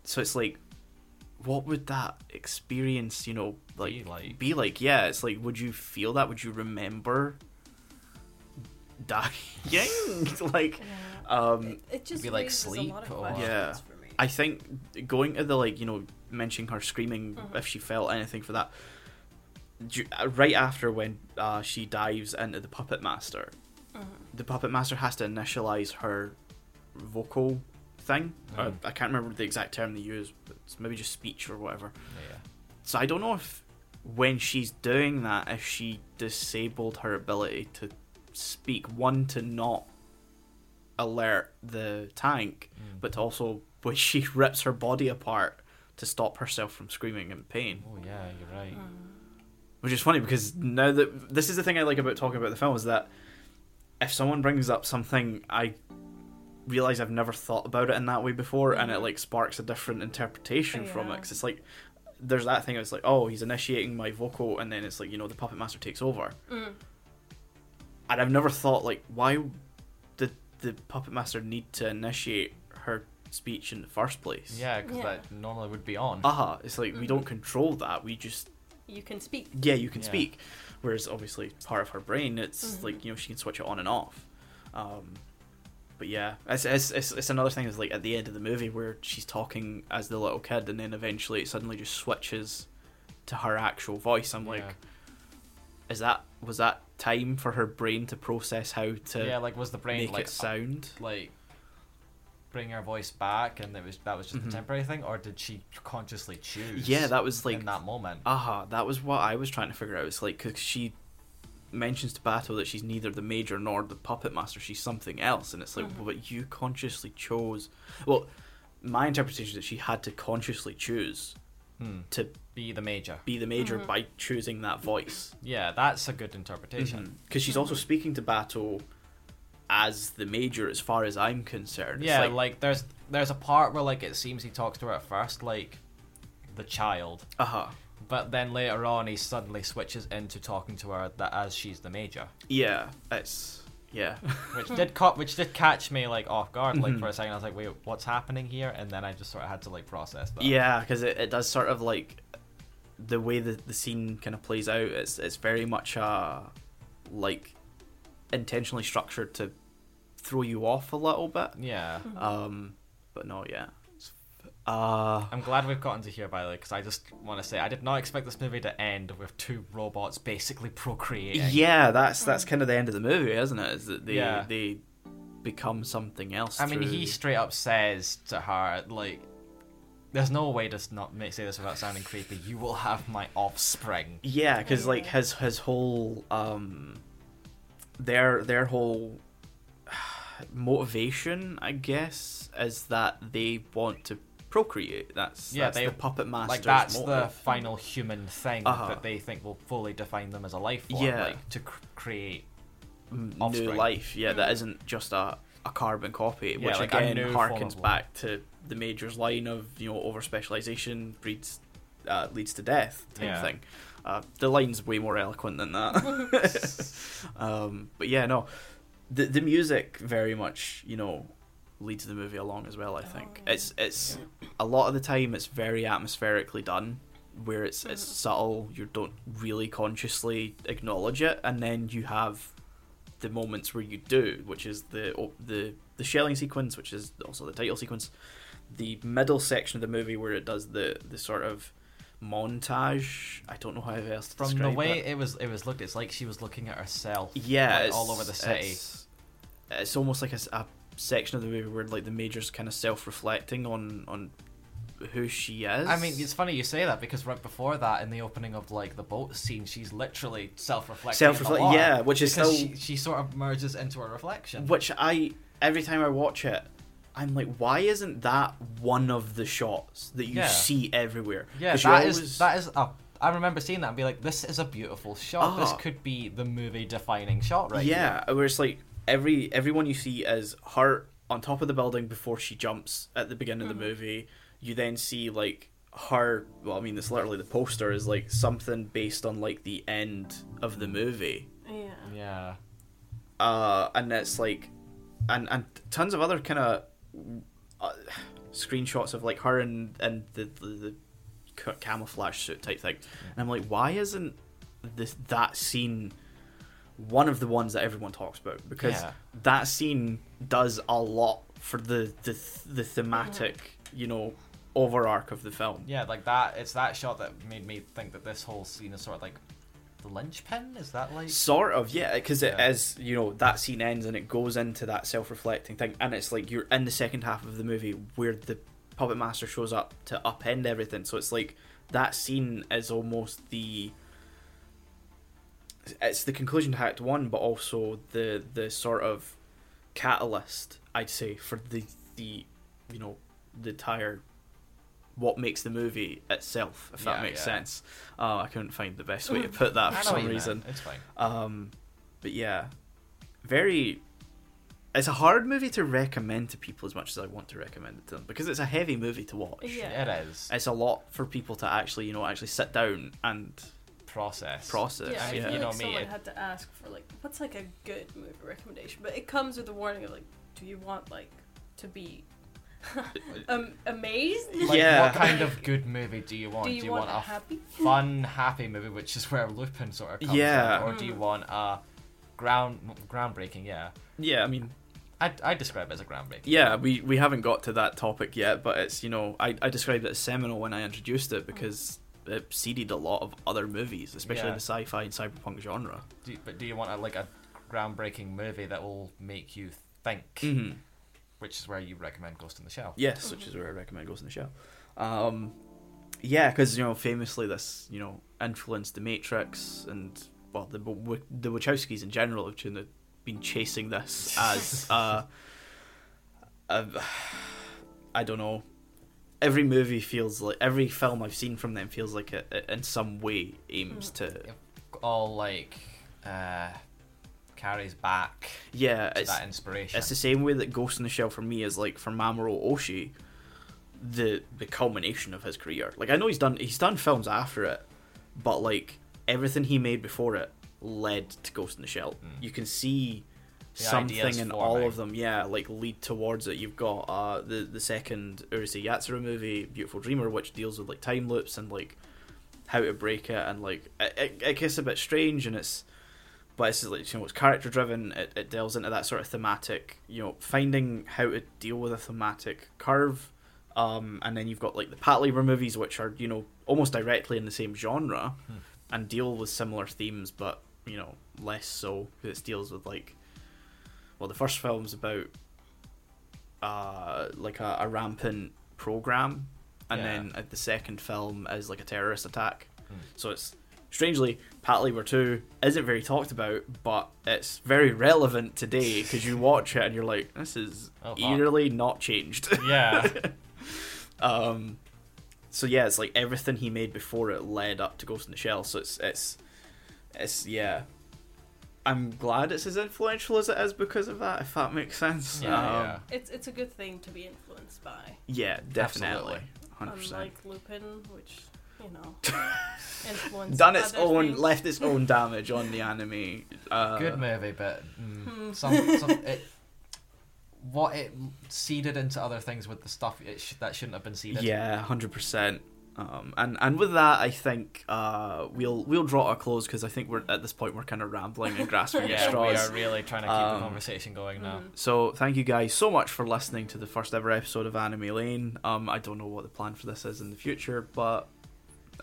so it's like, what would that experience, you know, like Be like. be like? Yeah, it's like, would you feel that? Would you remember dying? like, Yeah. um, It, it just Be like raises a lot of sleep or- Yeah. for me. I think going to the like, you know, mentioning her screaming Mhm. if she felt anything for that. uh, Right after when uh, she dives into the puppet master, Mhm. the puppet master has to initialize her vocal thing. Uh, Mhm. I can't remember the exact term they use, but it's maybe just speech or whatever. Yeah. So I don't know if when she's doing that, if she disabled her ability to speak, one to not alert the tank, Mm. but to also when she rips her body apart to stop herself from screaming in pain. Oh yeah, you're right. Which is funny because now that this is the thing I like about talking about the film is that if someone brings up something I realize I've never thought about it in that way before and it Mhm. like sparks a different interpretation from it Cause it's like there's that thing it's like oh he's initiating my vocal and then it's like you know the puppet master takes over Mm. and I've never thought like why did the puppet master need to initiate her speech in the first place Yeah, because Yeah. that normally would be on. aha it's like we Mhm. don't control that we just You can speak. yeah you can Yeah. speak whereas obviously part of her brain it's Mhm. like you know she can switch it on and off um but yeah it's, it's, it's, it's another thing is like at the end of the movie where she's talking as the little kid and then eventually it suddenly just switches to her actual voice i'm like Yeah. is that was that time for her brain to process how to yeah, like was the brain make like it sound like bring her voice back, and it was that was just Mhm. a temporary thing, or did she consciously choose? yeah that was like in that moment. aha uh-huh, that was what i was trying to figure out it's like because she mentions to Batou that she's neither the major nor the puppet master she's something else and it's like Mhm. well, but you consciously chose well my interpretation is that she had to consciously choose Hmm. to Be the major. be the major Mhm. by choosing that voice Yeah, that's a good interpretation. because she's also speaking to Batou as the major as far as i'm concerned It's Yeah, like, like, there's there's a part where like it seems he talks to her at first like the child, uh-huh but then later on he suddenly switches into talking to her that as she's the major, yeah it's yeah which did caught which did catch me like off guard. Like Mhm. for a second, I was like, wait, what's happening here? And then I just sort of had to like process that. Yeah, because it, it does sort of like the way that the scene kind of plays out. It's it's very much uh like intentionally structured to throw you off a little bit. Yeah. Um, but no, yeah. Uh, I'm glad we've gotten to here by the way, because I just want to say I did not expect this movie to end with two robots basically procreating. yeah, that's that's kind of the end of the movie, isn't it? Is that they Yeah. they become something else. I mean, he straight up says to her, like, there's no way to not make, say this without sounding creepy. You will have my offspring. Yeah, because like his his whole um, their their whole motivation, I guess, is that they want to procreate. That's Yeah, that's they- the puppet master's like, that's the final human thing Uh-huh. that they think will fully define them as a life form. Yeah. Like, to cr- create. M- new life. Yeah, that Mm. isn't just a a carbon copy, Yeah, which like again harkens back to the major's line of you know over specialization breeds uh, leads to death type Yeah. thing. Uh, the line's way more eloquent than that. um, but yeah, no, the the music very much you know leads the movie along as well. I think Oh, it's it's a lot of the time it's very atmospherically done, where it's it's Mhm. subtle. You don't really consciously acknowledge it, and then you have the moments where you do, which is the the the shelling sequence, which is also the title sequence, the middle section of the movie where it does the the sort of montage. I don't know how else to From the way it. it was, it was looked. It's like she was looking at herself. yeah, like, all over the city. It's, it's almost like a, a section of the movie where like the major's kind of self-reflecting on on who she is. I mean, it's funny you say that because right before that, in the opening of like the boat scene, she's literally self-reflecting. in the self-reflect. water Yeah, which is still she, she sort of merges into a reflection. which I every time I watch it, I'm like, why isn't that one of the shots that you Yeah. see everywhere? Yeah, that is always- that is a. I remember seeing that and be like, "This is a beautiful shot. This Ah. could be the movie-defining shot, right?" yeah, where it's like every everyone you see is her on top of the building before she jumps at the beginning of Mhm. the movie. You then see like her. Well, I mean, it's literally the poster is like something based on like the end of the movie, Yeah. Yeah. uh, and it's like, and and tons of other kind of uh, screenshots of like her and and the the, the camouflage suit type thing, and I'm like, why isn't this that scene one of the ones that everyone talks about? Because Yeah. that scene does a lot for the the the thematic, mm-hmm. you know, over arc of the film. Yeah, like that. It's that shot that made me think that this whole scene is sort of like the linchpin. Is that like? Sort of, yeah, because it Yeah. is, you know, that scene ends and it goes into that self-reflecting thing, and it's like you're in the second half of the movie where the puppet master shows up to upend everything. So it's like that scene is almost the it's the conclusion to Act One, but also the the sort of catalyst, I'd say, for the the you know the entire what makes the movie itself, if that makes yeah. sense. Uh, I couldn't find the best way to put that for some reason. meant. It's fine. Um, but yeah, very. It's a hard movie to recommend to people as much as I want to recommend it to them because it's a heavy movie to watch. Yeah. It is It's a lot for people to actually, you know, actually sit down and process. process. Yeah, I I mean, feel you know like me, someone it- had to ask for like, what's like a good movie recommendation? But it comes with a warning of like, do you want like to be um, amazed? Like, Yeah. What kind of good movie do you want? do you, want, a a happy? fun, happy movie, which is where Lupin sort of comes Yeah. in, or do you Mm. want a ground groundbreaking? Yeah, Yeah, I mean, I I describe it as a groundbreaking. yeah, we, we haven't got to that topic yet, but it's, you know, I, I described it as seminal when I introduced it because it seeded a lot of other movies, especially Yeah. the sci fi and cyberpunk genre. Do you- but do you want a, like a groundbreaking movie that will make you think? Mm-hmm. Which is where you recommend Ghost in the Shell. Yes, which is where I recommend Ghost in the Shell. Um, yeah, because you know, famously, this you know influenced the Matrix and well, the the Wachowskis in general have been chasing this as uh, a, I don't know. Every movie feels like every film I've seen from them feels like it, it in some way aims to All like uh, carries back yeah. It's that inspiration. It's the same way that Ghost in the Shell for me is like for Mamoru Oshii, the the culmination of his career. Like I know he's done he's done films after it, but like everything he made before it led to Ghost in the Shell. Mm. You can see something in all of them. Yeah, like lead towards it. You've got uh the the second Urusei Yatsura movie, Beautiful Dreamer, which deals with like time loops and like how to break it and like it, it, it gets a bit strange and it's but it's like you know it's character driven it, it delves into that sort of thematic you know finding how to deal with a thematic curve um, and then you've got like the Patlabor movies which are you know almost directly in the same genre Hmm. and deal with similar themes but you know less so because it deals with like well the first film's about uh like a, a rampant program and Yeah. then uh, the second film is like a terrorist attack Hmm. so it's strangely Patlabor 2 isn't very talked about, but it's very relevant today because you watch it and you're like, this is Oh, eerily not changed. Yeah. um, so yeah, it's like everything he made before it led up to Ghost in the Shell. So it's it's it's yeah. I'm glad it's as influential as it is because of that. If that makes sense. Yeah, Um, yeah. It's it's a good thing to be influenced by, yeah, definitely, hundred percent. unlike Lupin, which you know influenced. Done its own, things. left its own damage on the anime. Uh, Good movie, but mm, Hmm. some, some it, what it seeded into other things with the stuff it sh- that shouldn't have been seeded. Yeah, hundred percent. Um, and and with that, I think uh, we'll we'll draw to a close because I think we're at this point we're kind of rambling and grasping at yeah, we are really trying to keep Um, the conversation going now. Mm. So thank you guys so much for listening to the first ever episode of Anime Lane. Um, I don't know what the plan for this is in the future, but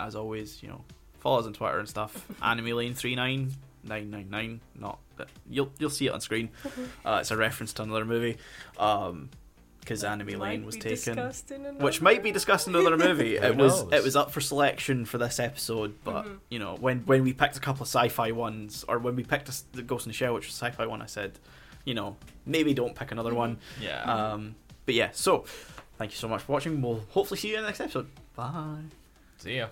as always, you know, follow us on Twitter and stuff. Anime Lane three nine nine nine nine. Not but you'll you'll see it on screen. Uh, it's a reference to another movie. Um, because Anime might Lane was taken. which might be discussed in another movie. It was knows? it was up for selection for this episode, but Mhm. you know when when we picked a couple of sci-fi ones, or when we picked a s the Ghost in the Shell, which was a sci-fi one, I said, you know, maybe don't pick another one. Yeah. Um, but yeah, so thank you so much for watching. We'll hopefully see you in the next episode. Bye. See ya.